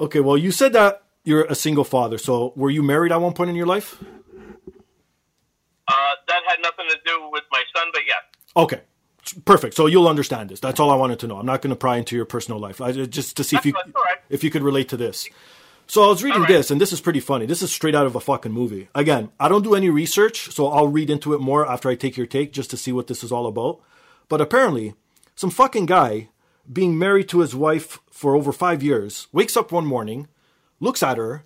Okay, well, you said that you're a single father. So were you married at one point in your life? Uh, that had nothing to do with my son, but yeah. Okay, perfect. So you'll understand this. That's all I wanted to know. I'm not going to pry into your personal life. I, just to see if you That's right. if you could relate to this. So I was reading right. this, and this is pretty funny. This is straight out of a fucking movie. Again, I don't do any research, so I'll read into it more after I take your take just to see what this is all about. But apparently, some fucking guy being married to his wife for over five years wakes up one morning, looks at her,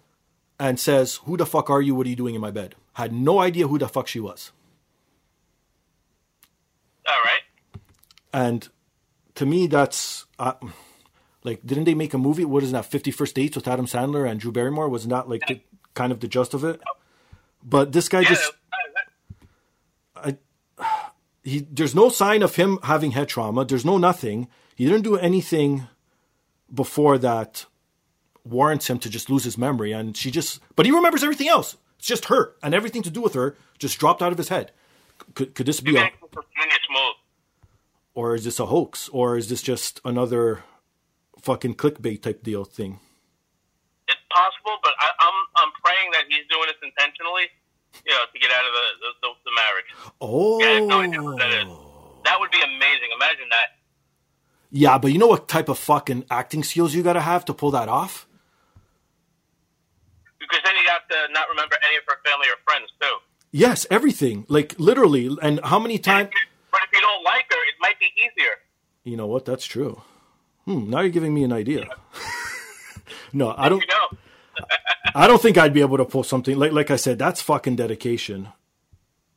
and says, Who the fuck are you? What are you doing in my bed? Had no idea who the fuck she was. All right. And to me, that's uh, like, didn't they make a movie? What is that? Fifty First Dates with Adam Sandler and Drew Barrymore? Wasn't that like the, kind of the gist of it? But this guy Yeah. just that- he there's no sign of him having head trauma. There's no nothing. He didn't do anything before that warrants him to just lose his memory. And she just, but he remembers everything else. It's just her and everything to do with her just dropped out of his head. Could could this be a, Maybe it's a genius move. or is this a hoax, or is this just another fucking clickbait type deal thing? It's possible, but I, I'm I'm praying that he's doing this intentionally, you know, to get out of the the, the, the marriage. Oh, Yeah, no that is. That would be amazing. Imagine that. Yeah, but you know what type of fucking acting skills you gotta have to pull that off? Because then you have to not remember any of her family or friends too. Yes, everything. Like literally. And how many times? But if you don't like her, it might be easier. You know what? That's true. Hmm. Now you're giving me an idea. no, I don't. Know. I don't think I'd be able to pull something like like I said. That's fucking dedication.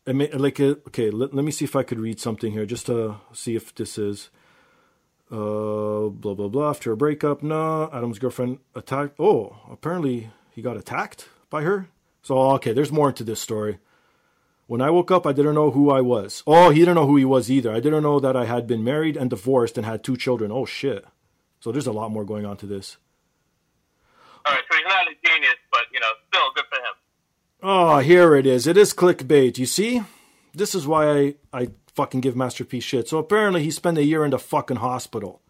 I mean, like uh, okay, let, let me see if I could read something here just to see if this is uh blah blah blah. After a breakup, no, Adam's girlfriend attacked. Oh, apparently he got attacked by her. So okay, there's more into this story. When I woke up, I didn't know who I was. Oh, he didn't know who he was either. I didn't know that I had been married and divorced and had two children. Oh shit. So there's a lot more going on to this. All right, so he's not a genius, but you know, still good for him. Oh, here it is. It is clickbait. You see? This is why I, I fucking give Masterpiece shit. So apparently he spent a year in the fucking hospital.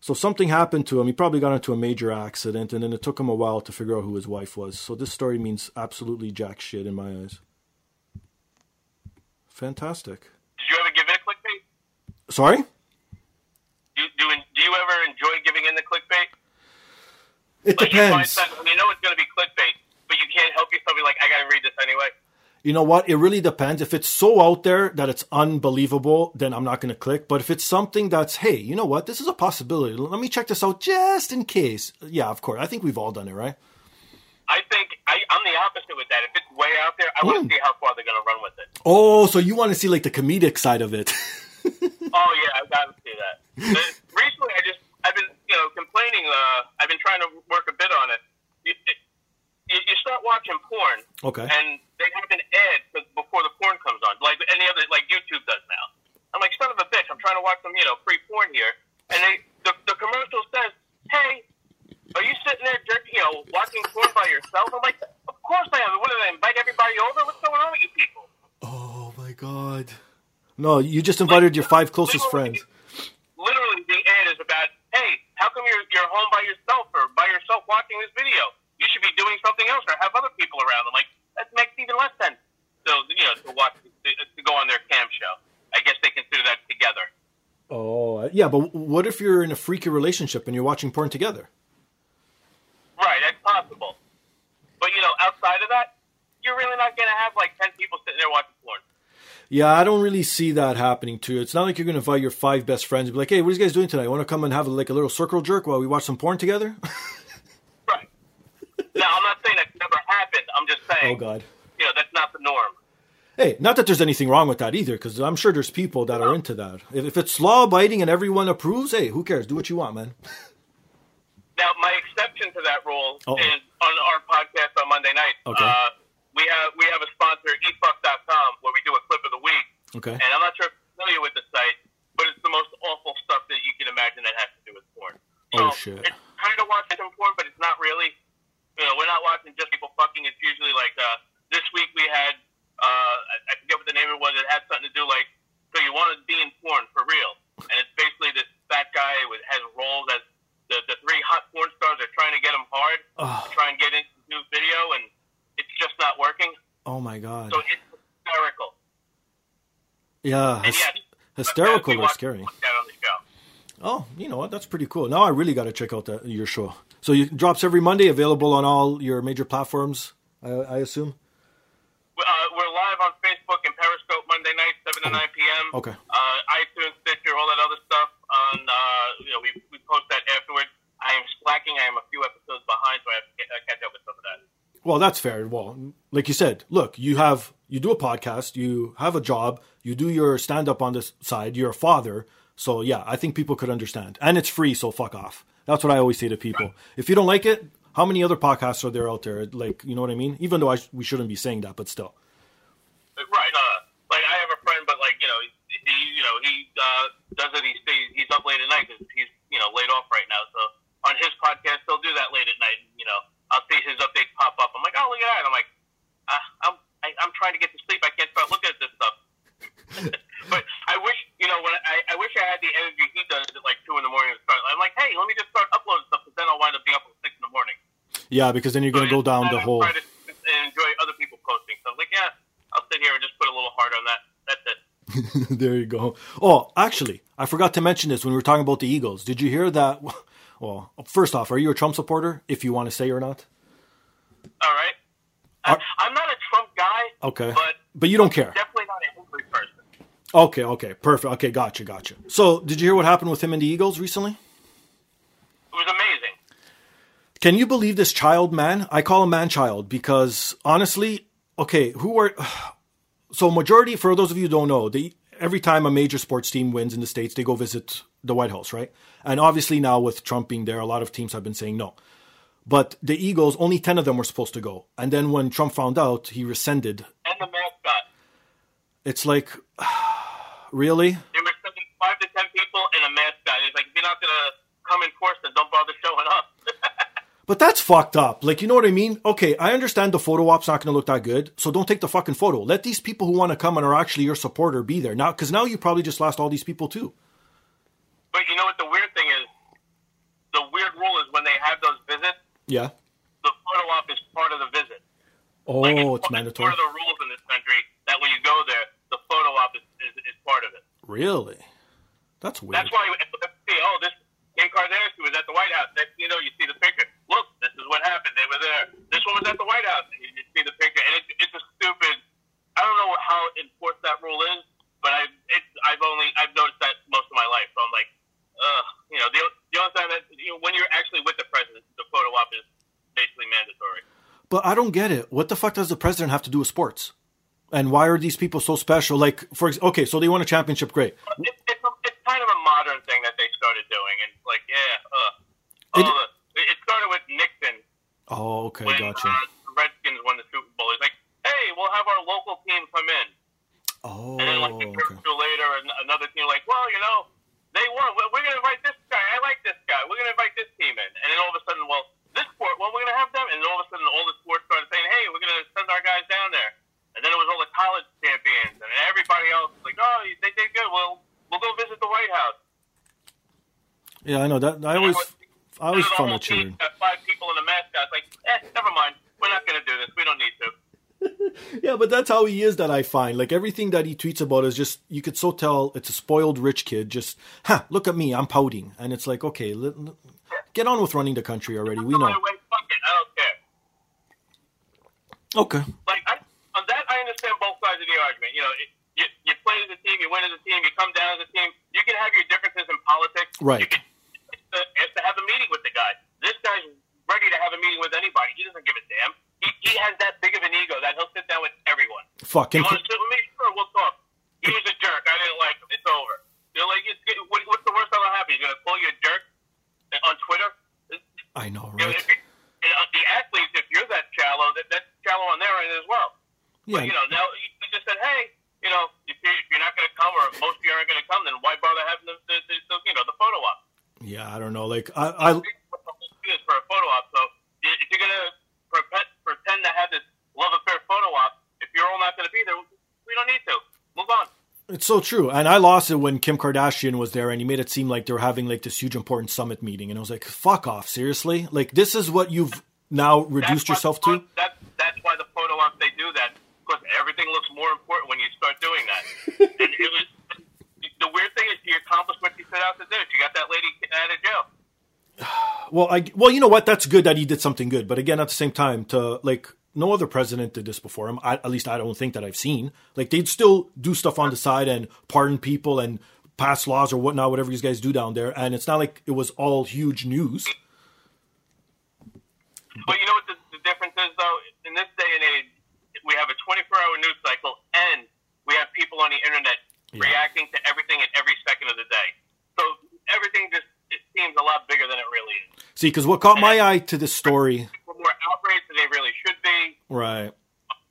So something happened to him. He probably got into a major accident, and then it took him a while to figure out who his wife was. So this story means absolutely jack shit in my eyes. Fantastic. Did you ever give it a clickbait? Sorry? Do you, do, do you ever enjoy giving in the clickbait? It Like you depends. something, you know it's going to be clickbait, but you you can't help yourself. You're like, I gotta read this anyway. You know what? It really depends. If it's so out there that it's unbelievable, then I'm not going to click. But if it's something that's, hey, you know what? This is a possibility. Let me check this out just in case. Yeah, of course. I think we've all done it, right? I think I, I'm the opposite with that. If it's way out there, I want Hmm. to see how far they're gonna run with it. Oh, so you want to see like the comedic side of it? Oh yeah, I've got to see that. The- Recently, I just I've been you know complaining. Uh, I've been trying to work a bit on it. You, it, you, you start watching porn, Okay. and they have an ad before the porn comes on, like any other like YouTube does now. I'm like, son of a bitch! I'm trying to watch some you know free porn here, and they the, the commercial says, "Hey, are you sitting there jerking, you know, watching porn by yourself?" I'm like, "Of course I am. What do they invite everybody over? What's going on with you people?" oh my god. No, you just invited your five closest friends. literally the ad is about, hey, how come you're you're home by yourself or by yourself watching this video? You should be doing something else or have other people around. I'm like, that makes even less sense. So you know, to watch to go on their cam show. I guess they consider that together. Oh, uh, yeah, but what if you're in a freaky relationship and you're watching porn together? Right, that's possible. But you know, outside of that, you're really not going to have like ten people sitting there watching porn. Yeah, I don't really see that happening too. It's not like you're going to invite your five best friends and be like, "Hey, what are you guys doing tonight? Want to come and have like a little circle jerk while we watch some porn together?" Right. now, I'm not saying that's never happened. I'm just saying, oh God. you know, that's not the norm. Hey, not that there's anything wrong with that either, because I'm sure there's people that are into that. If, if it's law abiding and everyone approves, hey, who cares? Do what you want, man. Now, my exception to that rule Uh-oh. is on our podcast on Monday night. Okay. Uh, we have we have a sponsor, efuck.com, where we do a clip of the week. Okay. And I'm not sure if you're familiar with the site, but it's the most awful stuff that you can imagine that has to do with porn. Oh, shit. It's kind of watching some porn, but it's not really. You know, we're not watching just people fucking. It's usually like uh, this week we had. Uh, I, I forget what the name of it was. It had something to do like so you want to be in porn for real, and it's basically this fat guy with has rolls as the the three hot porn stars are trying to get him hard, Oh. to try and get into this new video, and it's just not working. Oh my God. So it's hysterical. Yeah, hys- yeah, hysterical or scary. watch that on the show. Oh, you know what? That's pretty cool. Now I really got to check out that your show. So you drops every Monday, available on all your major platforms. I, I assume. Uh, we're live on Facebook and Periscope Monday night, 7 to 9 p.m. Okay. Uh, iTunes, Stitcher, all that other stuff. On uh, you know, we, we post that afterwards. I am slacking. I am a few episodes behind, so I have to get, uh, catch up with some of that. Well, that's fair. Well, like you said, look, you have you do a podcast, you have a job, you do your stand up on this side, you're a father. So yeah, I think people could understand. And it's free, so fuck off. That's what I always say to people. If you don't like it, how many other podcasts are there out there? Like, you know what I mean? Even though I sh- we shouldn't be saying that, but still. Right. Uh, like I have a friend, but like you know, he, you know he uh, does it. He stays. He's up late at night because he's you know laid off right now. So on his podcast, he'll do that late at night. And, you know, I'll see his updates pop up. I'm like, oh look at that. I'm like, uh, I'm I, I'm trying to get to sleep. I can't start looking at this stuff. but I wish you know when I, I wish I had the energy he does at like two in the morning. To start. I'm like, hey, let me just start uploading stuff, because then I'll wind up being up at six in the morning. Yeah, because then you're going to go down the hole. Try to enjoy other people posting. So I'm like, yeah, I'll sit here and just put a little heart on that. That's it. there you go. Oh, actually, I forgot to mention this when we were talking about the Eagles. Did you hear that? Well, first off, are you a Trump supporter? If you want to say or not. All right. Are- I, I'm not a Trump guy. Okay. But But you don't care. definitely not a Hillary person. Okay, okay, perfect. Okay, gotcha, gotcha. So, did you hear what happened with him and the Eagles recently? It was amazing. Can you believe this child man? I call him man child because honestly, okay, who are so majority for those of you who don't know, the every time a major sports team wins in the states, they go visit the White House, right? And obviously now with Trump being there, a lot of teams have been saying no. But the Eagles, only 10 of them were supposed to go. And then when Trump found out, he rescinded. And the mascot. It's like really? They were sending five to ten people and a mascot. It's like if you're not gonna come in force, then don't bother showing up. But that's fucked up. Like, you know what I mean? Okay, I understand the photo op's not going to look that good, so don't take the fucking photo. Let these people who want to come and are actually your supporter be there now, because now you probably just lost all these people too. but you know what the weird thing is? The weird rule is when they have those visits, yeah. The photo op is part of the visit. Oh, like it's, it's, mandatory. It's part of the rules in this country that when you go there, the photo op is, is, is part of it. Really? That's weird. That's why oh, this Kim Kardashian was at the White House. Next, you know, you see the picture. Look, this is what happened. They were there. This one was at the White House. You, you see the picture, and it's, it's a stupid. I don't know how enforced that rule is, but I've it's, I've only I've noticed that most of my life. So I'm like, ugh, you know, the you know what I'm saying? That, when you're actually with the president, the photo op is basically mandatory. But I don't get it. What the fuck does the president have to do with sports? And why are these people so special? Like, for okay, so they won a championship, great. It's, a, it's kind of a modern thing that they started doing, and like, yeah, uh, uh it, uh, it started with Nixon. Oh, okay, when, gotcha. Uh, Redskins won the Super Bowl. He's like, hey, we'll have our local team come in. Oh, and then like a oh, year okay. later, another team like, well, you know, they won. We're going to invite this guy. I like this guy. We're going to invite this team in, and then all of a sudden, well, this sport, well, we're going to have them, and then all of a sudden, all the sports started saying, hey, we're going to send our guys down there, and then it was all the college champions, and everybody else was like, oh, they did good. Well, we'll go visit the White House. Yeah, I know that. I always, I always the found whole that team cheering. got five people in a mascot. Like, eh, never mind. We're not going to do this. We don't need to. Yeah, but that's how he is. That I find like everything that he tweets about is just you could so tell it's a spoiled rich kid. Just, huh? Look at me, I'm pouting, and it's like, okay, let, let- get on with running the country already. We know. By the way, fuck it. I don't care. Okay. Like I, on that, I understand both sides of the argument. You know, it, you, you play as a team, you win as a team, you come down as a team. You can have your differences in politics. Right. You can have to have a meeting with the guy. This guy's ready to have a meeting with anybody. He doesn't give a damn. He, has that big of an ego that he'll sit down with everyone. Fucking. You want to sit with me? Sure, we'll talk. He was a jerk. I didn't like him. It's over. You're like, it's, what, what's the worst that'll happen? He's going to call you a jerk on Twitter? I know, right? if and uh, the athletes, if you're that shallow, that, that's shallow on their end as well. Yeah. But, you know, now you just said, hey, you know, if you're, if you're not going to come or most of you aren't going to come, then why bother having the, the, the, you know, the photo op? Yeah, I don't know. Like I, I What the whole thing is for a photo op. So i- if you're going to pretend, pretend to have this love affair photo op, if you're all not going to be there, we don't need to. Move on. It's so true. And I lost it when Kim Kardashian was there and he made it seem like they were having like this huge important summit meeting. And I was like, fuck off, seriously? Like, this is what you've now reduced yourself to? That, that's why the photo ops they do that because everything looks more important when you start doing that. and it was the weird thing is you accomplished what you set out to do. You got that lady out of jail. Well, I, well, you know what? That's good that he did something good. But again, at the same time, to like, no other president did this before him. I, at least I don't think that I've seen. Like, they'd still do stuff on the side and pardon people and pass laws or whatnot, whatever these guys do down there. And it's not like it was all huge news. But you know what the, the difference is though? In this day and age, we have a 24-hour news cycle, and we have people on the internet Yeah. reacting to everything at every second of the day. So everything just it seems a lot bigger than it really is. See, because what caught my eye to this story, more outraged than they really should be. right?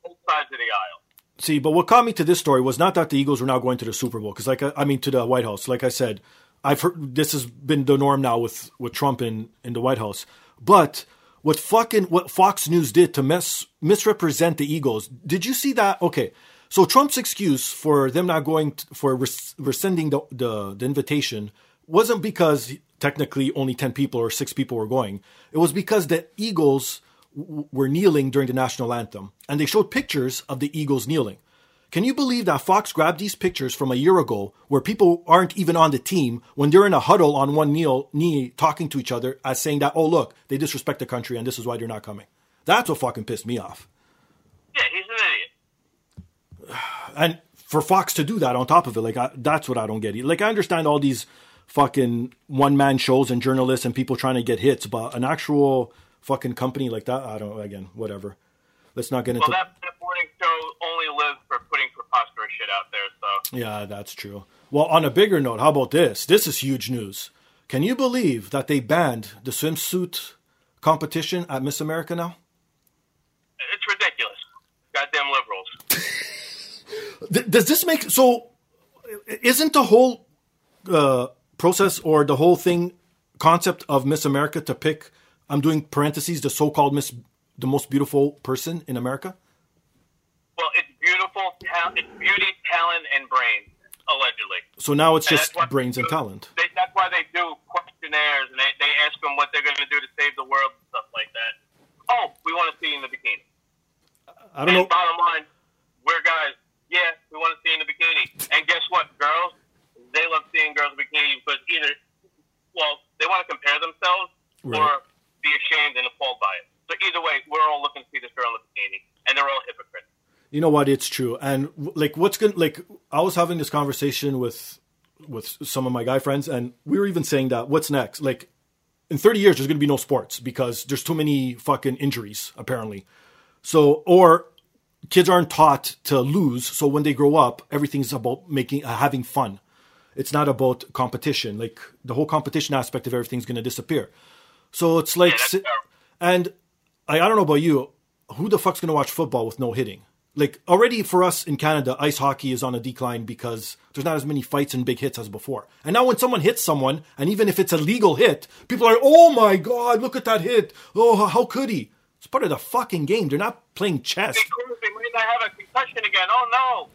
Both sides of the aisle. See, but what caught me to this story was not that the Eagles were now going to the Super Bowl, because like I, I mean to the White House. Like I said, I've heard this has been the norm now with with Trump in in the White House. But what fucking what Fox News did to mis, misrepresent the Eagles? Did you see that? Okay, so Trump's excuse for them not going for res, rescinding the, the the invitation wasn't because technically only ten people or six people were going. It was because the Eagles w- were kneeling during the national anthem, and they showed pictures of the Eagles kneeling. Can you believe that Fox grabbed these pictures from a year ago where people aren't even on the team when they're in a huddle on one knee, knee talking to each other as saying that, oh, look, they disrespect the country and this is why they're not coming? That's what fucking pissed me off. Yeah, he's an idiot. And for Fox to do that on top of it, like, I, that's what I don't get. Like, I understand all these fucking one man shows and journalists and people trying to get hits, but an actual fucking company like that, I don't, again, whatever. Let's not get into. Well, that, that morning show only lives for putting preposterous shit out there. So Yeah, that's true. Well, on a bigger note, how about this? This is huge news. Can you believe that they banned the swimsuit competition at Miss America now? it's ridiculous. Goddamn liberals. Does this make so? Isn't the whole uh, process or the whole thing concept of Miss America to pick? I'm doing parentheses the so-called Miss, the most beautiful person in America. Well, it's beautiful. Ta- it's beauty, talent, and brains, allegedly. So now it's And just brains and talent. They, that's why they do questionnaires and they, they ask them what they're going to do to save the world and stuff like that. Oh, we want to see you in the bikini. I don't and know. bottom line, we're guys. Yeah, we want to see you in the bikini. And guess what, girls? They love seeing girls in bikini because either, well, they want to compare themselves Right. or be ashamed and appalled by it. So either way, we're all looking to see this girl in the bikini, and they're all hypocrites. You know what? It's true. And like, what's going like? I was having this conversation with with some of my guy friends, and we were even saying that what's next? Like, in 30 years, there's going to be no sports because there's too many fucking injuries, apparently. So, or kids aren't taught to lose. So when they grow up, everything's about making uh, having fun. It's not about competition. Like the whole competition aspect of everything's going to disappear. So it's like, Yeah, and I, I don't know about you, who the fuck's going to watch football with no hitting? Like already for us in Canada, ice hockey is on a decline because there's not as many fights and big hits as before. And now when someone hits someone, and even if it's a legal hit, people are, oh my god, look at that hit. Oh, how could he? It's part of the fucking game. They're not playing chess. They might not have a concussion again. Oh no.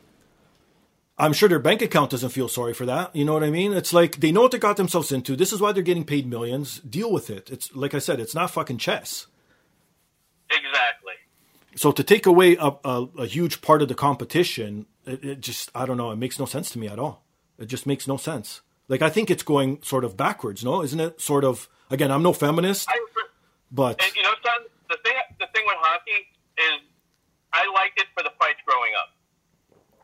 I'm sure their bank account doesn't feel sorry for that. You know what I mean? It's like they know what they got themselves into. This is why they're getting paid millions. Deal with it. It's like I said, it's not fucking chess. Exactly. So to take away a, a, a huge part of the competition, it, it just I don't know. It makes no sense to me at all. It just makes no sense. Like I think it's going sort of backwards. No, isn't it? Sort of. Again, I'm no feminist, I, but and you know, son, the thing, the thing with hockey is, I liked it for the fights growing up.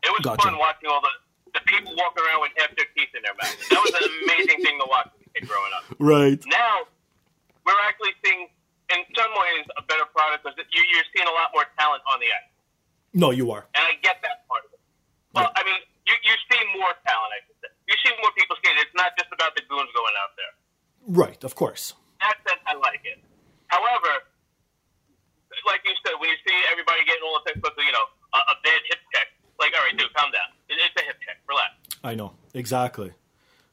It was Gotcha. fun watching all the the people walk around with half their teeth in their mouth. That was an amazing thing to watch as a kid growing up. right. Now, we're actually seeing, in some ways, a better product because you, you're seeing a lot more talent on the ice, No, you are. and I get that part of it. Well, I mean, you you see more talent. I should say. You see more people skating. It's not just about the goons going out there. Right. Of course. In that sense, I like it. However, like you said, when you see everybody getting all the textbooks, you know, a, a bad check, like, all right, dude, calm down. It, it's a hip check. Relax. I know exactly.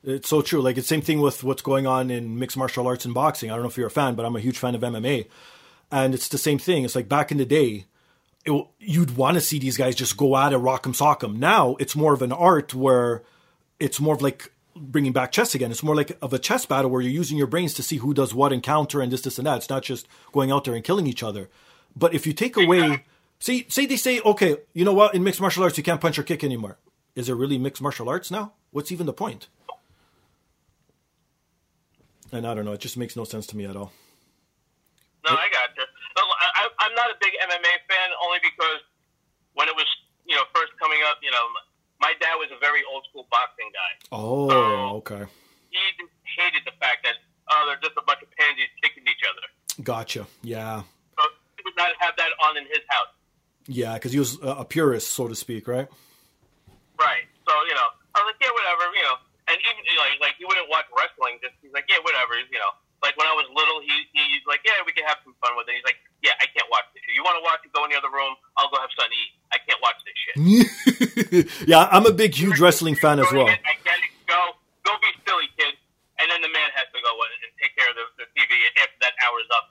It's so true. Like it's same thing with what's going on in mixed martial arts and boxing. I don't know if you're a fan, but I'm a huge fan of MMA, and it's the same thing. It's like back in the day, it, you'd want to see these guys just go at it, rock 'em, sock 'em. Now it's more of an art where it's more of like bringing back chess again. It's more like of a chess battle where you're using your brains to see who does what and counter and this, this, and that. It's not just going out there and killing each other. But if you take away, say, say they say, okay, you know what? In mixed martial arts, you can't punch or kick anymore. Is it really mixed martial arts now? What's even the point? And I don't know. It just makes no sense to me at all. No, I got you. I, I'm not a big MMA fan only because when it was, you know, first coming up, you know, my dad was a very old school boxing guy. Oh, okay. He hated the fact that oh, they're just a bunch of pansies kicking each other. Gotcha. Yeah. So he would not have that on in his house. Yeah, because he was a purist, so to speak, right? Right. So you know, I was like, yeah, whatever. You know, and even you know, like, like he wouldn't watch wrestling. Just he's like, yeah, whatever. You know, like when I was little, he he's like, yeah, we can have some fun with it. He's like, yeah, I can't watch this shit. You want to watch it? Go in the other room. I'll go have something to eat. I can't watch this shit. yeah, I'm a big, huge wrestling fan as well. I get it. Go, go be silly, kid. And then the man has to go and take care of the, the TV after that hour's up.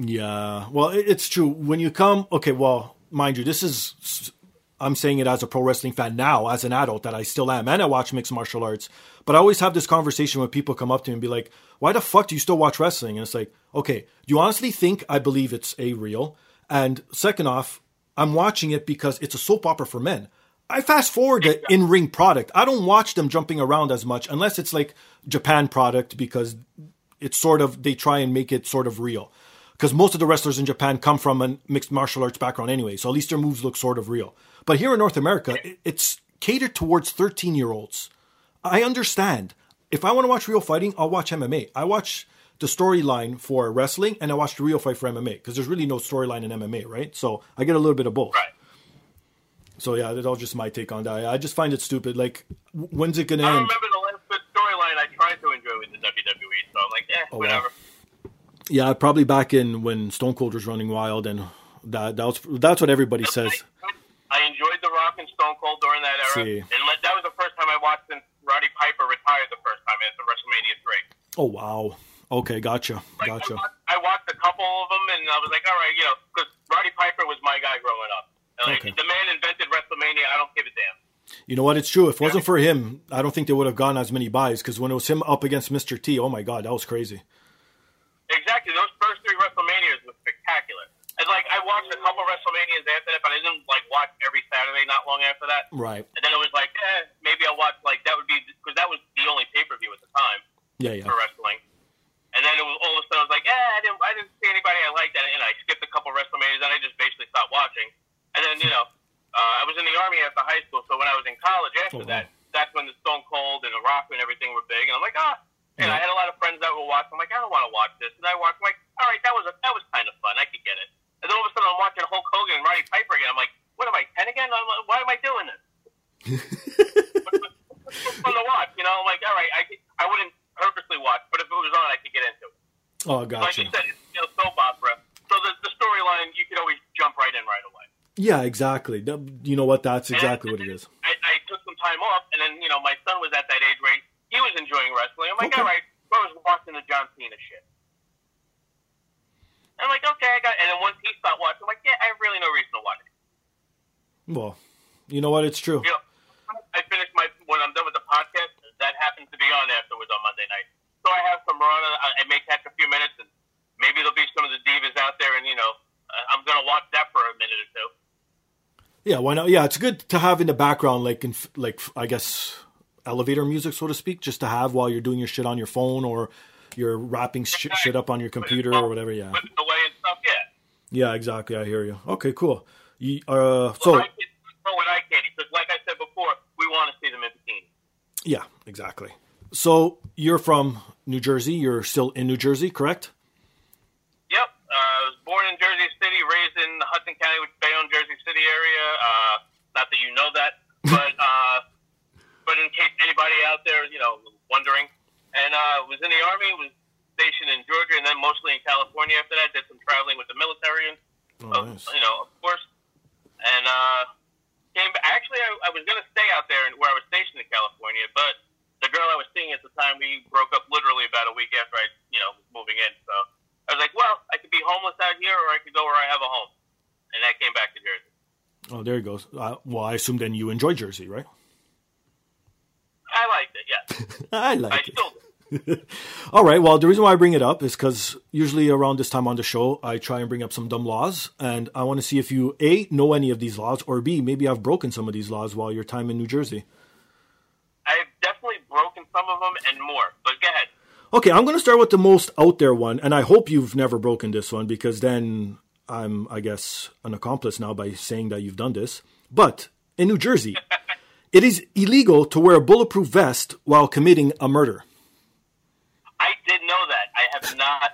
Yeah, well, it's true. When you come, okay, well, mind you, this is, I'm saying it as a pro wrestling fan now, as an adult that I still am, and I watch mixed martial arts. But I always have this conversation when people come up to me and be like, why the fuck do you still watch wrestling? And it's like, okay, do you honestly think I believe it's a real? And second off, I'm watching it because it's a soap opera for men. I fast forward the in ring product. I don't watch them jumping around as much unless it's like Japan product because it's sort of they try and make it sort of real because most of the wrestlers in Japan come from a mixed martial arts background anyway, so at least their moves look sort of real. But here in North America, it's catered towards 13 year olds. I understand. If I want to watch real fighting, I'll watch MMA. I watch the storyline for wrestling and I watch the real fight for MMA because there's really no storyline in MMA, right? So I get a little bit of both. Right. So yeah, that's all just my take on that. I just find it stupid. Like, when's it gonna I end? remember the last good storyline I tried to enjoy with the WWE, so I'm like, eh, Oh, wow. Yeah, probably back in when Stone Cold was running wild, and that that was that's what everybody says. I enjoyed The Rock and Stone Cold during that era, See. and let- that was the first time I watched since Roddy Piper retired the first time at the WrestleMania three. Oh wow. Okay, gotcha, Like, gotcha. I, watched, I watched a couple of them, and I was like, all right, you know, because Roddy Piper was my guy growing up. And, like, Okay. The man invented WrestleMania. I don't give a damn. You know what? It's true. If it wasn't for him, I don't think they would have gone as many buys. Because when it was him up against Mr. T, oh my god, that was crazy. Exactly. Those first three WrestleManias were spectacular. And like, I watched a couple WrestleManias after that, but I didn't like watch every Saturday. Not long after that. Right. And then it was like, eh, maybe I'll watch like that would be because that was the only pay per view at the time Yeah, yeah. for wrestling. And then it was all of a sudden I was like, eh, I didn't, I didn't see anybody I liked, and, and I skipped a couple WrestleManias, and I just basically stopped watching. And then you know, uh, I was in the army after high school, so when I was in college after Oh, wow. that, that's when the Stone Cold and the Rock and everything were big, and I'm like, ah. And Yeah. I had a lot of friends that were watching. I'm like, I don't want to watch this, and I watched. I'm like, all right, that was a, that was kind of fun. I could get it. And then all of a sudden, I'm watching Hulk Hogan and Roddy Piper again. I'm like, what am I ten again? I'm like, why am I doing this? it's fun to watch, you know. I'm like, all right, I I wouldn't purposely watch, but if it was on, I could get into it. Oh, gotcha. Like you said, it's you know, soap opera. So the, the storyline, you could always jump right in right away. Yeah, exactly. You know what? That's exactly what it is. I, I took some time off, and then you know my son was at that age where he, he was enjoying wrestling. I'm like, Okay. all right, I was watching the John Cena shit. I'm like, okay, I got. And then once he stopped watching, I'm like, yeah, I have really no reason to watch it. Well, you know what? It's true. You know, I finished my when I'm done with the podcast. That happens to be on afterwards on Monday night. So I have some run. I, I may catch a few minutes, and maybe there'll be some of the divas out there, and you know, uh, I'm gonna watch that for a minute or two. Yeah, why not? Yeah, it's good to have in the background, like in like I guess elevator music, so to speak, just to have while you're doing your shit on your phone or you're wrapping sh- shit up on your computer or whatever. Yeah, away and stuff. Yeah. yeah, exactly. I hear you. Okay, cool. You, uh, so I can throw what I can because, like I said before, we want to see them in bikini. yeah, exactly. So you're from New Jersey. You're still in New Jersey, correct? Yep. Uh, I was born in Jersey City, raised in Hudson County, which is Bayonne, Jersey City area. Uh, not that you know that, but uh, but in case anybody out there, you know, wondering, and uh, was in the army, was stationed in Georgia, and then mostly in California. After that, did some traveling with the military, and Oh, of- nice. you know, of course, and uh, came. Back. Actually, I, I was going to stay out there where I was stationed in California, but the girl I was seeing at the time, we broke up literally about a week after I, you know, was moving in. So I was like, well, I could be homeless out here, or I could go where I have a home, and that came back to Jersey. Oh, there he goes. Uh, well, I assume then you enjoy Jersey, right? I yes. I like it. All right. Well, the reason why I bring it up is because usually around this time on the show, I try and bring up some dumb laws, and I want to see if you a know any of these laws, or b maybe I've broken some of these laws while your time in New Jersey. I've definitely broken some of them and more, but go ahead. Okay, I'm going to start with the most out there one, and I hope you've never broken this one because then I'm, I guess, an accomplice now by saying that you've done this. But in New Jersey, it is illegal to wear a bulletproof vest while committing a murder. I did know that. I have not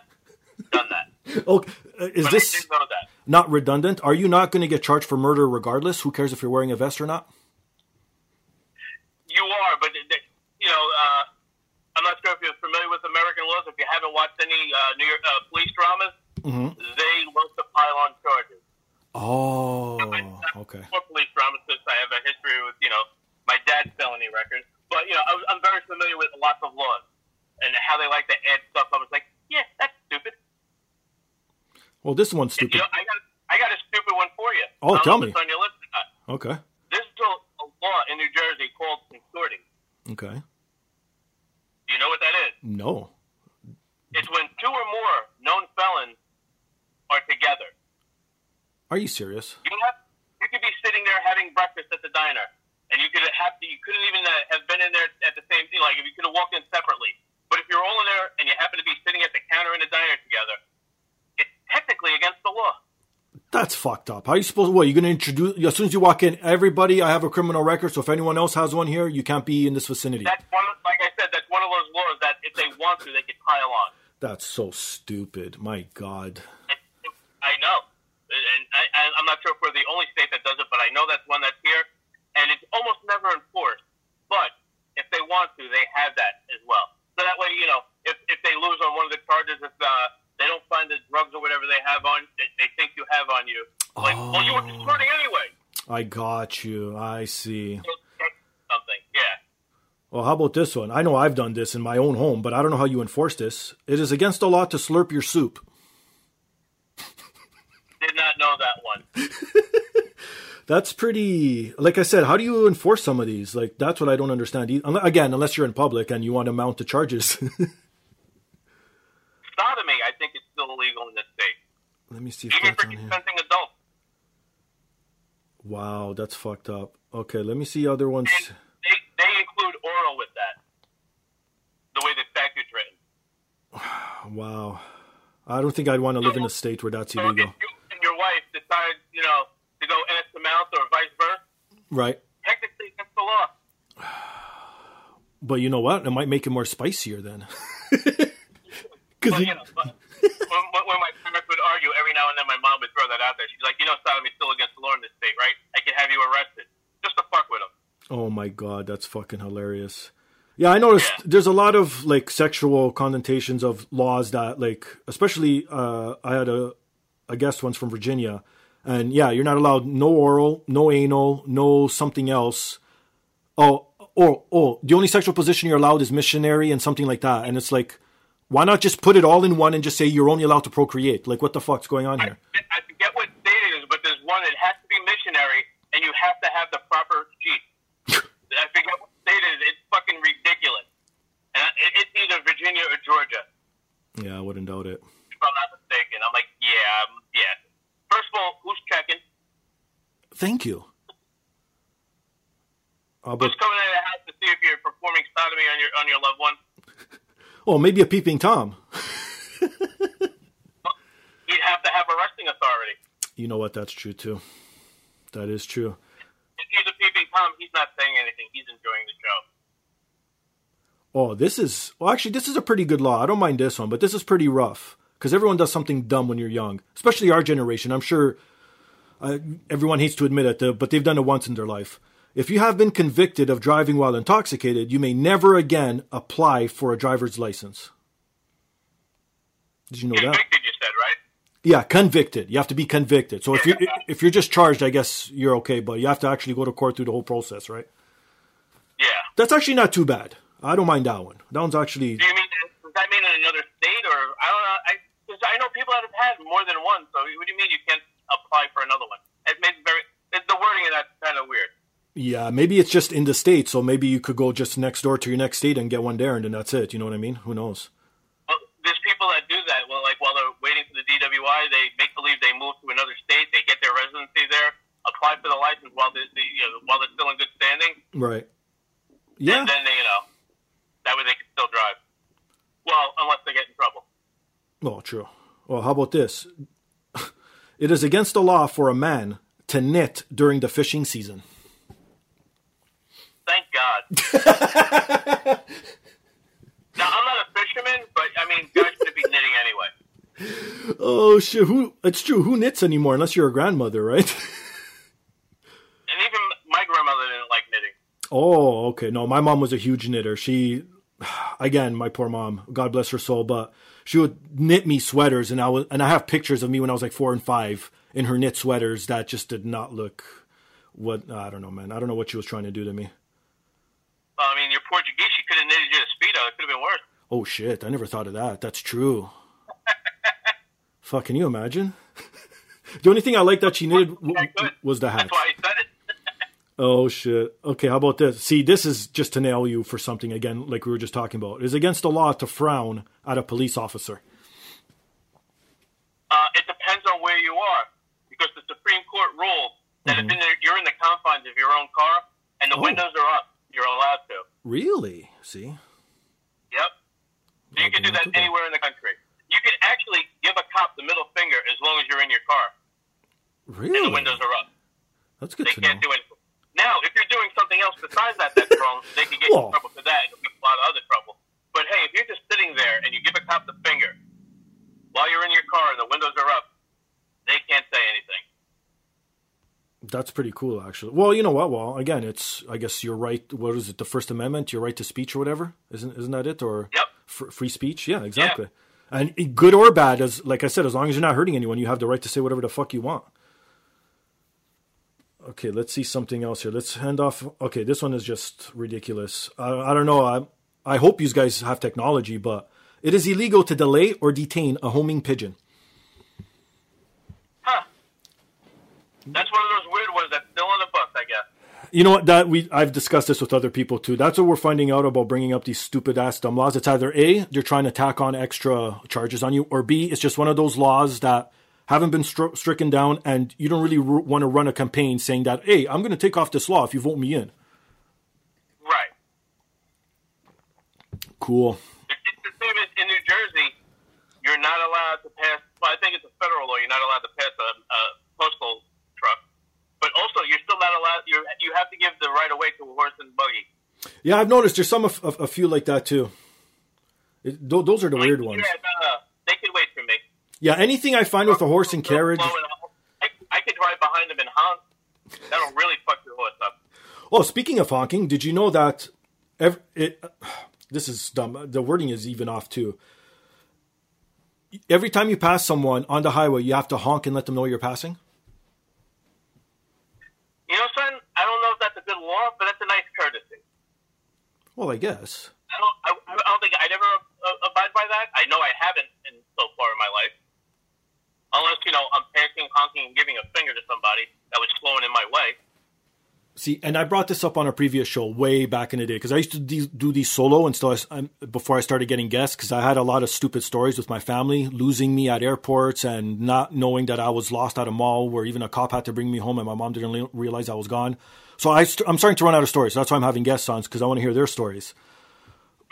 done that. Okay, uh, is But this I did know that. not redundant? Are you not going to get charged for murder regardless? Who cares if you're wearing a vest or not? You are, but it- you know, uh, I'm not sure if you're familiar with American laws. If you haven't watched any uh, New York uh, police dramas, they love to pile on charges. Oh, okay. More police dramas since I have a history with you know my dad's felony record. But you know, I was, I'm very familiar with lots of laws and how they like to add stuff. I was like, yeah, that's stupid. Well, this one's You stupid. know, I got I got a stupid one for you. Oh, tell me. On your list or not. Okay, There's a, a law in New Jersey called consorting. okay. Do you know what that is? No. It's when two or more known felons are together. Are you serious? You have you could be sitting there having breakfast at the diner, and you could have to, you couldn't even uh, have been in there at the same thing. Like if you could have walked in separately, but if you're all in there and you happen to be sitting at the counter in the diner together, it's technically against the law. That's fucked up. How are you supposed? What you're going to introduce? As soon as you walk in, everybody, I have a criminal record. So if anyone else has one here, you can't be in this vicinity. That's one, of- like I said, that's one of those laws that if they want to, they can pile on. That's so stupid. My God. I know, and I, I, I'm not sure if we're the only state that does it, but I know that's one that's here, and it's almost never enforced. But if they want to, they have that as well. So that way, you know, if if they lose on one of the charges, if uh, they don't find the drugs or whatever they have on, they, they think you have on you, like, well, you were consorting anyway. I got you. I see. Something, yeah. Well, how about this one? I know I've done this in my own home, but I don't know how you enforce this. It is against the law to slurp your soup. Did not know that one. That's pretty. Like I said, how do you enforce some of these? Like that's what I don't understand. Again, unless you're in public and you want to mount the charges. Sodomy, I think, is still illegal in this state, Let me see if even for consenting adults. Wow, that's fucked up. Okay, let me see other ones. And they they include oral with that. The way the statute's written. Wow, I don't think I'd want to live in a state where that's So if illegal. you and your wife decide, you know, to go ass to mouth or vice versa, Right. technically against the law. But you know what? It might make it more spicier then. Because you know, when, when when my parents would argue, every now and then my mom would throw that out there. She's like, you know, sodomy is still against the law in this state, right? I could have you arrested just to fuck with them. Oh my god, that's fucking hilarious. Yeah, I noticed Yeah. there's a lot of like sexual connotations of laws that like especially uh I had a a guest once from Virginia and yeah, you're not allowed no oral, no anal, no something else. Oh, oh, oh, the only sexual position you're allowed is missionary and something like that. And it's like why not just put it all in one and just say you're only allowed to procreate? Like what the fuck's going on here? I forget what state it is, but there's one that has to be missionary, and you have to have the proper sheet. I forget what state it is. It's fucking ridiculous. And it- it's either Virginia or Georgia, Yeah, I wouldn't doubt it. if I'm not mistaken. I'm like, yeah, um, yeah. First of all, who's checking? Thank you. Uh, but, Who's coming in the house to see if you're performing sodomy on your on your loved one? oh, maybe a peeping tom. You'd have to have arresting authority. You know what? That's true too. That is true. If he's a peeping tom, he's not saying anything. He's enjoying the show. Oh, this is well. Actually, this is a pretty good law. I don't mind this one, but this is pretty rough because everyone does something dumb when you're young, especially our generation. I'm sure uh, everyone hates to admit it, uh, but they've done it once in their life. If you have been convicted of driving while intoxicated, you may never again apply for a driver's license. Did you know that? Convicted, you said, right? Yeah, convicted. You have to be convicted. So if you if you're just charged, I guess you're okay, but you have to actually go to court through the whole process, right? Yeah. That's actually not too bad. I don't mind that one. That one's actually Do you mean does that mean in another state or I don't know? I cause I know people that have had more than one. So what do you mean you can't apply for another one? It makes very the the wording of that's kind of weird. Yeah, maybe it's just in the state, so maybe you could go just next door to your next state and get one there, and then that's it. You know what I mean? Who knows? Well, there's people that do that. Well, like while they're waiting for the DWI, they make believe they move to another state. They get their residency there, apply for the license while they, they you know while they're still in good standing. Right? Yeah. And then they you know that way they can still drive. Well, unless they get in trouble. Oh, true. Well, how about this? It is against the law for a man to knit during the fishing season. Thank God. now I'm not a fisherman, but I mean, guys should be knitting anyway. Oh shit! Who? It's true. Who knits anymore? Unless you're a grandmother, right? And even my grandmother didn't like knitting. Oh, okay. No, my mom was a huge knitter. She, again, my poor mom, God bless her soul, but she would knit me sweaters, and I was, and I have pictures of me when I was like four and five in her knit sweaters that just did not look. What I don't know, man. I don't know what she was trying to do to me. Well, I mean, you're Portuguese. She could have knitted you a speedo. It could have been worse. Oh shit! I never thought of that. That's true. Fuck, can you imagine? the only thing I liked that she knitted w- was the hat. That's why I said it. Oh shit. Okay, how about this? See, this is just to nail you for something again, like we were just talking about. It is against the law to frown at a police officer. Uh, it depends on where you are, because the Supreme Court ruled that if in the, you're in the confines of your own car and the Mm-hmm. Oh. windows are up, you're allowed to. Really? See? Yep. So you can do that anywhere in the country. You can actually give a cop the middle finger as long as you're in your car Really? and the windows are up. That's good They to know. can't do anything. Now, if you're doing something else besides that that's wrong, they can get you in trouble for that. It'll be a lot of other trouble. But hey, if you're just sitting there and you give a cop the finger while you're in your car and the windows are up, they can't say anything. That's pretty cool, actually. Well, you know what? Well, again, it's I guess your right. What is it? The First Amendment, your right to speech or whatever. Isn't isn't that it? Or Yep. fr- free speech? Yeah, exactly. And good or bad, as like I said, as long as you're not hurting anyone, you have the right to say whatever the fuck you want. Okay, let's see something else here. Let's hand off. Okay, this one is just ridiculous. I, I don't know. I I hope you guys have technology, but it is illegal to delay or detain a homing pigeon. Huh. That's one of those weird ones that's still on the bus, I guess. You know what? That we I've discussed this with other people too. That's what we're finding out about bringing up these stupid ass dumb laws. It's either a they're trying to tack on extra charges on you, or b it's just one of those laws that haven't been stri- stricken down, and you don't really r- want to run a campaign saying that, hey, I'm going to take off this law if you vote me in. Right. Cool. It's the same as in New Jersey. You're not allowed to pass. Well, I think it's a federal law. You're not allowed to pass a, a postal truck, but also you're still not allowed. You you have to give the right of way to a horse and buggy. Yeah, I've noticed there's some of, of, a few like that too. It, th- those are the weird ones. Yeah, uh, they can wait for me. Yeah, anything I find with a horse and carriage. I, I could drive behind them and honk. That'll really fuck your horse up. Oh, speaking of honking, did you know that? Every, it, this is dumb. The wording is even off too. Every time you pass someone on the highway, you have to honk and let them know you're passing. You know, son, I don't know if that's a good law, but that's a nice courtesy. Well, I guess. I don't, I, I don't think I never uh, abide by that. I know I haven't in so far in my life, unless you know I'm passing, honking, and giving a finger to somebody that was slowing in my way. See, and I brought this up on a previous show way back in the day because I used to de- do these solo and still before I started getting guests because I had a lot of stupid stories with my family losing me at airports and not knowing that I was lost at a mall where even a cop had to bring me home and my mom didn't le- realize I was gone. So I st- I'm starting to run out of stories. That's why I'm having guests on because I want to hear their stories.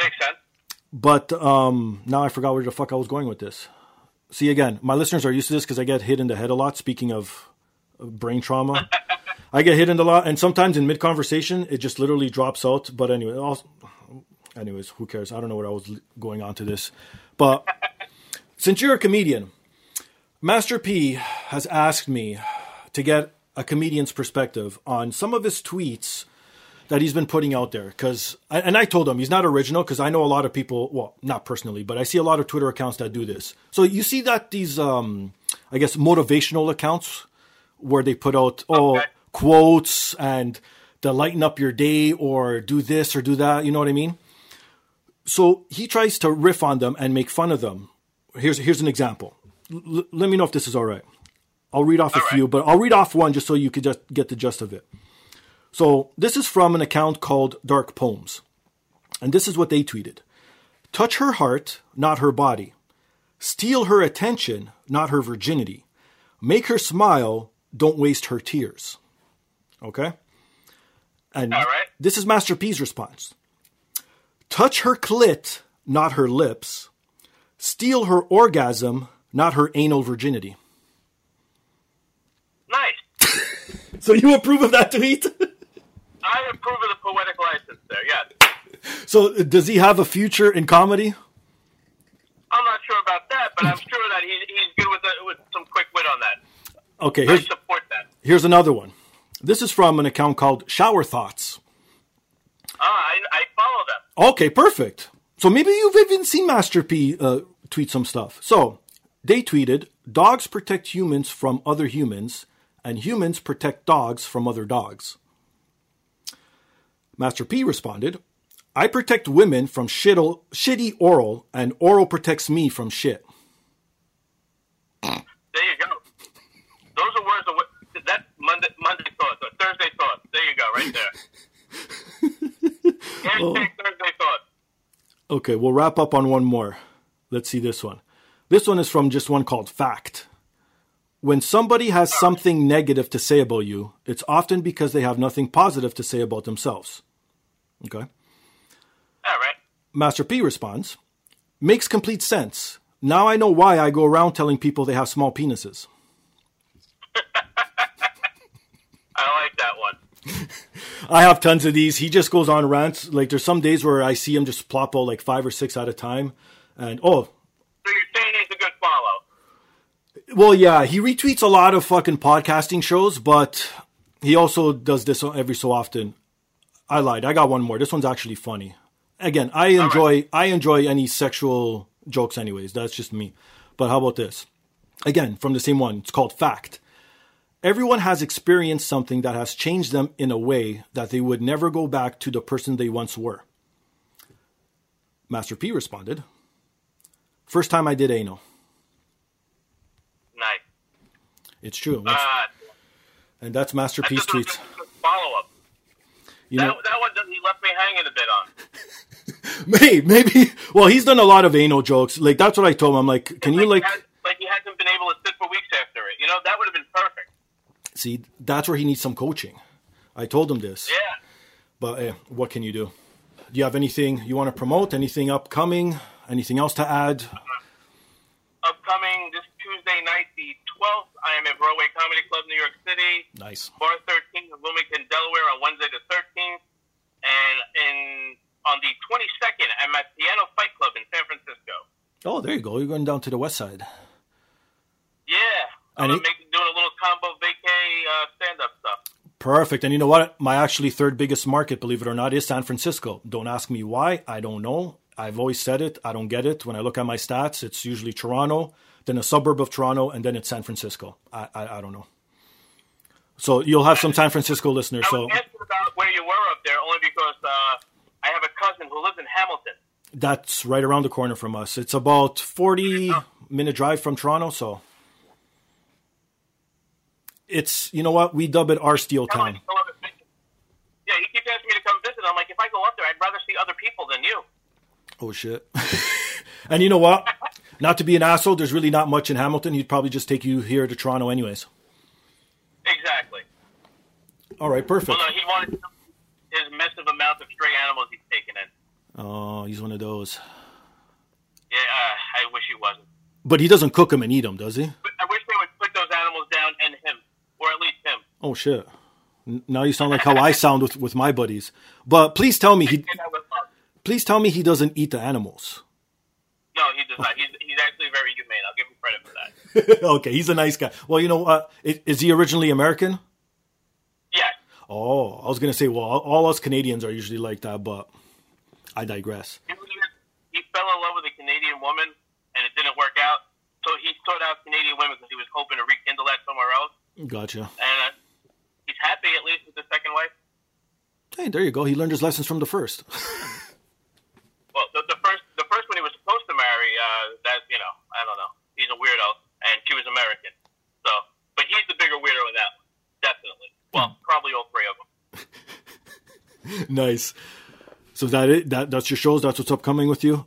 Makes sense. But um, now I forgot where the fuck I was going with this. See, again, my listeners are used to this because I get hit in the head a lot. Speaking of brain trauma. I get hit in the lot, and sometimes in mid conversation, it just literally drops out. But anyway, also, anyways, who cares? I don't know what I was going on to this, but since you're a comedian, Master P has asked me to get a comedian's perspective on some of his tweets that he's been putting out there. Because, and I told him he's not original because I know a lot of people. Well, not personally, but I see a lot of Twitter accounts that do this. So you see that these, um, I guess, motivational accounts where they put out, oh. Okay quotes and to lighten up your day or do this or do that. You know what I mean? So he tries to riff on them and make fun of them. Here's here's an example. L- let me know if this is all right. I'll read off all a right. few, but I'll read off one just so you could just get the gist of it. So this is from an account called Dark Poems, and this is what they tweeted: "Touch her heart, not her body. Steal her attention, not her virginity. Make her smile, don't waste her tears." Okay? And right. this is Master P's response. Touch her clit, not her lips. Steal her orgasm, not her anal virginity. Nice. So you approve of that tweet? I approve of the poetic license there. Yes. so does he have a future in comedy? I'm not sure about that, but I'm sure that he's, he's good with, the, with some quick wit on that. Okay, I here's support that. here's another one. This is from an account called Shower Thoughts. Ah, I, I follow them. Okay, perfect. So maybe you've even seen Master P uh, tweet some stuff. So they tweeted, "Dogs protect humans from other humans, and humans protect dogs from other dogs." Master P responded, "I protect women from shittle, shitty oral, and oral protects me from shit." There you go. Those are words of that Monday Monday thoughts or Thursday thoughts. There you go, right there. Hashtag oh. Thursday thoughts. Okay, we'll wrap up on one more. Let's see this one. This one is from just one called Fact. When somebody has something negative to say about you, it's often because they have nothing positive to say about themselves. Okay. All right. Master P responds, makes complete sense. Now I know why I go around telling people they have small penises. I like that one. I have tons of these. He just goes on rants. Like there's some days where I see him just plop out like five or six at a time. And oh, So you're saying he's a good follow. Well, yeah, he retweets a lot of fucking podcasting shows, but he also does this every so often. I lied. I got one more. This one's actually funny. Again, I enjoy I enjoy any sexual jokes anyways. That's just me. But how about this? Again, from the same one. It's called Fact. Everyone has experienced something that has changed them in a way that they would never go back to the person they once were. Master P responded, First time I did anal. Nice. It's true. Uh, And that's Master P's tweets. You That, know, that one he left me hanging a bit on. maybe, maybe. Well, he's done a lot of anal jokes. Like that's what I told him. I'm like, can you like he had, like he hasn't been able to sit for weeks after it? You know that would have been perfect. see? That's where he needs some coaching. I told him this, Yeah. but eh, what can you do? Do you have anything you want to promote? Anything upcoming? Anything else to add? Upcoming this Tuesday night, the 12th, I am at Broadway Comedy Club, New York City. Nice. Bar 13 in Wilmington, Delaware on Wednesday the 13th. And in on the 22nd, I'm at Piano Fight Club in San Francisco. Oh, there you go. You're going down to the west side. Yeah. I'm it- make, doing a little combo vacay uh, stand up stuff. Perfect. And you know what? My actually third biggest market, believe it or not, is San Francisco. Don't ask me why. I don't know. I've always said it. I don't get it. When I look at my stats, it's usually Toronto, then a suburb of Toronto, and then it's San Francisco. I, I, I don't know. So you'll have some San Francisco listeners. I So about where you were up there only because uh, I have a cousin who lives in Hamilton. that's right around the corner from us. It's about 40 minute drive from Toronto. So it's, you know what? We dub it our steel town. "I love it." Yeah, he keeps asking me to come visit. I'm like, if I go up there, I'd rather see other people than you. Oh, shit. and you know what? Not to be an asshole, there's really not much in Hamilton. He'd probably just take you here to Toronto, anyways. Exactly. All right, perfect. Well, no, he wanted his massive amount of stray animals he's taken in. Oh, he's one of those. Yeah, uh, I wish he wasn't. But he doesn't cook them and eat them, does he? I wish they would put those animals down and him, or at least him. Oh, shit. Now you sound like how I sound with, with my buddies. But please tell me he And I would love. please tell me he doesn't eat the animals. No, he does not. He's, he's actually very humane. I'll give him credit for that. okay, he's a nice guy. Well, you know, uh, i- is he originally American? Yes. Oh, I was gonna say, well, all us Canadians are usually like that, but I digress. He, he fell in love with a Canadian woman, and it didn't work out. So he sought out Canadian women because he was hoping to rekindle that somewhere else. Gotcha. And uh, he's happy at least with the second wife. Hey, there you go. He learned his lessons from the first. Well, the, the first the first he was supposed to marry, uh, that you know, I don't know. He's a weirdo, and she was American. So, but he's the bigger weirdo in that one, definitely. Well, probably all three of them. nice. So that it? That that's your shows. That's what's upcoming with you.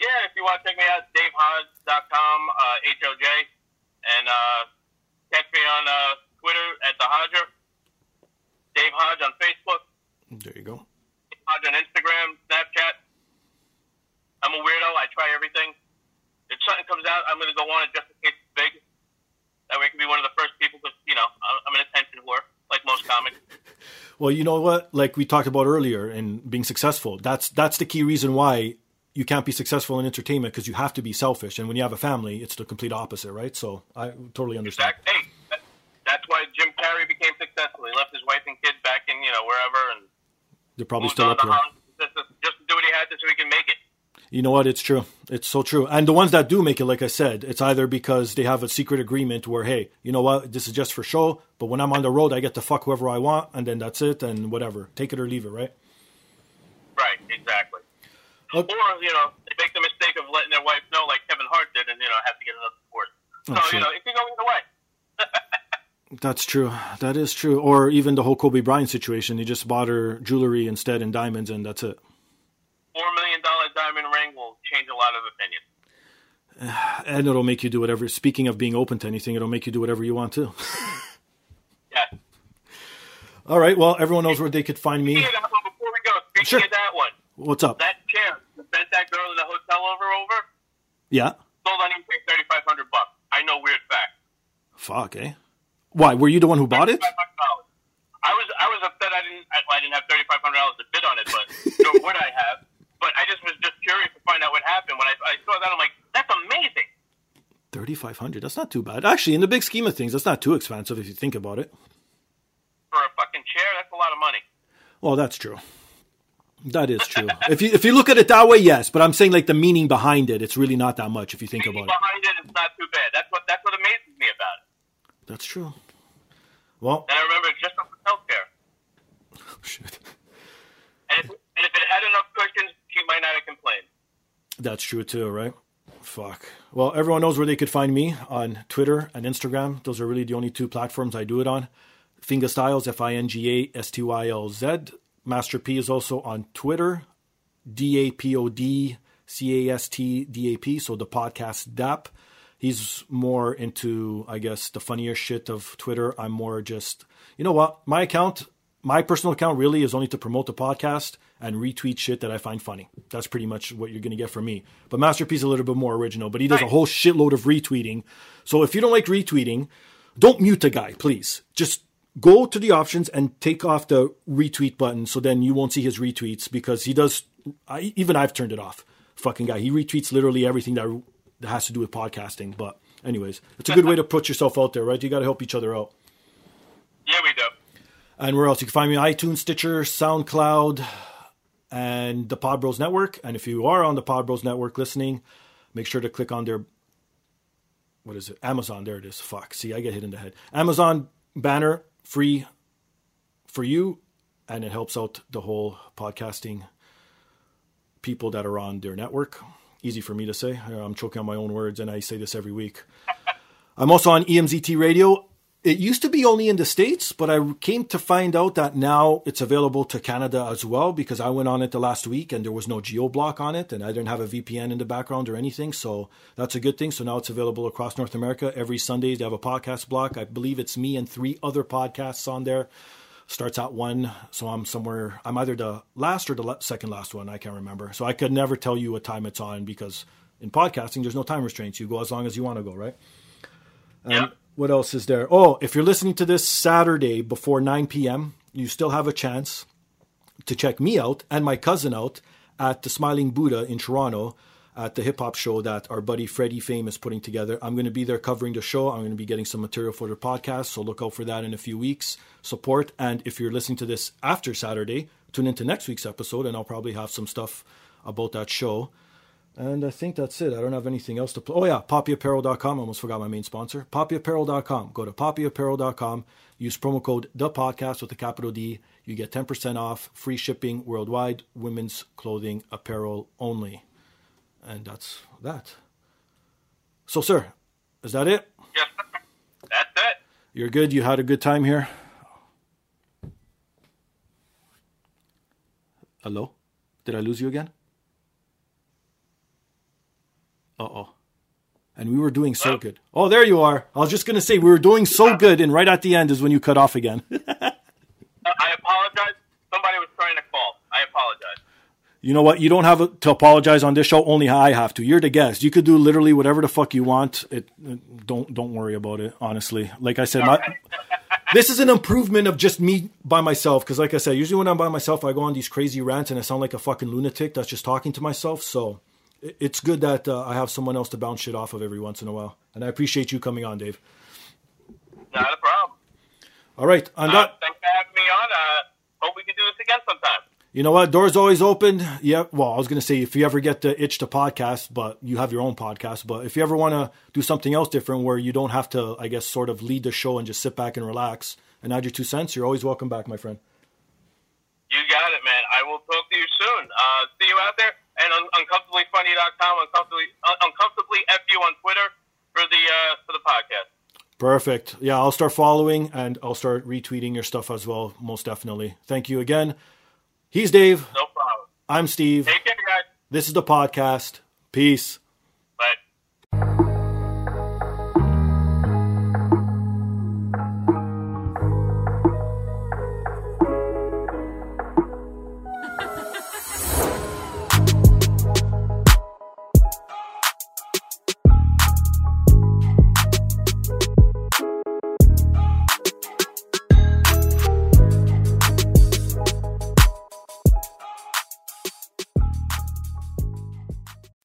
Yeah, if you want to check me out, DaveHodge.com, uh, H-O-J, and uh, catch me on uh, Twitter at The Hodger, Dave Hodge on Facebook, There you go. Hodge on Instagram, Snapchat. I'm a weirdo. I try everything. If something comes out, I'm going to go on it just in case it's big. That way I can be one of the first people because, you know, I'm an attention whore, like most comics. Well, you know what? Like we talked about earlier, in being successful. That's that's the key reason why you can't be successful in entertainment because you have to be selfish. And when you have a family, it's the complete opposite, right? So I totally understand. Exact- Hey, that, that's why Jim Carrey became successful. He left his wife and kid back in, you know, wherever and They're probably still up here. Just, just do what he had to so he can make it. You know what? It's true. It's so true. And the ones that do make it, like I said, it's either because they have a secret agreement where, hey, you know what? This is just for show, but when I'm on the road, I get to fuck whoever I want, and then that's it, and whatever. Take it or leave it, right? Right, exactly. Okay. Or, you know, they make the mistake of letting their wife know like Kevin Hart did and, you know, have to get another divorce. Oh, so, Oh, you know, it can go either way. That's true. That is true. Or even the whole Kobe Bryant situation. He just bought her jewelry instead and diamonds, and that's it. Four million dollar diamond ring will change a lot of opinions. And it'll make you do whatever. Speaking of being open to anything, it'll make you do whatever you want to. Yeah. All right. Well, everyone knows where they could find me. Speaking of that one, before we go, speaking Sure. of that one, What's up? that chair bent that girl in the hotel over over Yeah. sold on eBay thirty five hundred bucks. I know weird fact. Fuck, eh? Why? Were you the one who bought it? I was I was upset I didn't I, I didn't have thirty five hundred dollars to bid on it, but nor would I have. But I just was just curious to find out what happened. When I, I saw that, I'm like, that's amazing. Thirty five hundred. That's not too bad. Actually, in the big scheme of things, that's not too expensive if you think about it. For a fucking chair, that's a lot of money. Well, that's true. That is true. if you if you look at it that way, yes. But I'm saying like the meaning behind it, it's really not that much if you think Thinking about it. behind it, it's not too bad. That's what that's what amazes me about it. That's true. Well, And I remember it's just for healthcare. oh shit. And if, and if it had enough cushions, might not have complained. That's true too, right? Fuck. Well, everyone knows where they could find me on Twitter and Instagram. Those are really the only two platforms I do it on. Finga Stylz, F I N G A S T Y L Z. Master P is also on Twitter, D A P O D C A S T D A P. So the podcast DAP. He's more into, I guess, the funnier shit of Twitter. I'm more just, you know what? My account, my personal account really is only to promote the podcast and retweet shit that I find funny. That's pretty much what you're going to get from me. But Masterpiece is a little bit more original, but he does a whole shitload of retweeting. So if you don't like retweeting, don't mute the guy, please. Just go to the options and take off the retweet button so then you won't see his retweets because he does, I, even I've turned it off. Fucking guy. He retweets literally everything that, that has to do with podcasting. But, anyways, it's a good way to put yourself out there, right? You got to help each other out. Yeah, we do. And where else? You can find me on iTunes, Stitcher, SoundCloud, and the Pod Bros Network. And if you are on the Pod Bros Network listening, make sure to click on their what is it? Amazon. There it is. Fuck. See, I get hit in the head. Amazon banner free for you, and it helps out the whole podcasting people that are on their network. Easy for me to say. I'm choking on my own words, and I say this every week. I'm also on EMZT Radio. It used to be only in the States, but I came to find out that now it's available to Canada as well because I went on it the last week and there was no geo block on it and I didn't have a VPN in the background or anything. So that's a good thing. So now it's available across North America. Every Sunday they have a podcast block. I believe it's me and three other podcasts on there. Starts at one. So I'm somewhere, I'm either the last or the second last one. I can't remember. So I could never tell you what time it's on because in podcasting, there's no time restraints. You go as long as you want to go, right? Yeah what else is there? Oh, if you're listening to this Saturday before 9 p.m., you still have a chance to check me out and my cousin out at the Smiling Buddha in Toronto at the hip hop show that our buddy Freddie Fame is putting together. I'm going to be there covering the show. I'm going to be getting some material for the podcast, so look out for that in a few weeks. Support, and if you're listening to this after Saturday, tune into next week's episode, and I'll probably have some stuff about that show. And I think that's it. I don't have anything else to play. Oh, yeah, poppyapparel.com. I almost forgot my main sponsor. Poppyapparel.com. Go to poppyapparel.com. Use promo code the podcast with a capital D. You get 10% off, free shipping worldwide, women's clothing apparel only. And that's that. So, sir, is that it? Yes, that's it. You're good? You had a good time here? Hello? Did I lose you again? Uh oh. And we were doing so good. Oh, there you are. I was just going to say, we were doing so good, and right at the end is when you cut off again. Uh, I apologize. Somebody was trying to call. I apologize. you know what? You don't have to apologize on this show. Only I have to. You're the guest. You could do literally whatever the fuck you want. It, it- don't don't worry about it. Honestly, like I said, my, this is an improvement of just me by myself. Because, like I said, usually when I'm by myself, I go on these crazy rants and I sound like a fucking lunatic that's just talking to myself. So it's good that uh, I have someone else to bounce shit off of every once in a while. And I appreciate you coming on, Dave. Not a problem. All right, on Uh, that. thanks for having me on. Uh, hope we can do this again sometime. You know what? Doors always open. Yeah. Well, I was going to say if you ever get the itch to podcast, but you have your own podcast. But if you ever want to do something else different where you don't have to, I guess, sort of lead the show and just sit back and relax and add your two cents, you're always welcome back, my friend. You got it, man. I will talk to you soon. Uh, see you out there. And un- uncomfortablyfunny.com, uncomfortably, un- uncomfortably fu on Twitter for the uh, for the podcast. Perfect. Yeah, I'll start following and I'll start retweeting your stuff as well, most definitely. Thank you again. He's Dave. No problem. I'm Steve. Take care, guys. This is the podcast. Peace.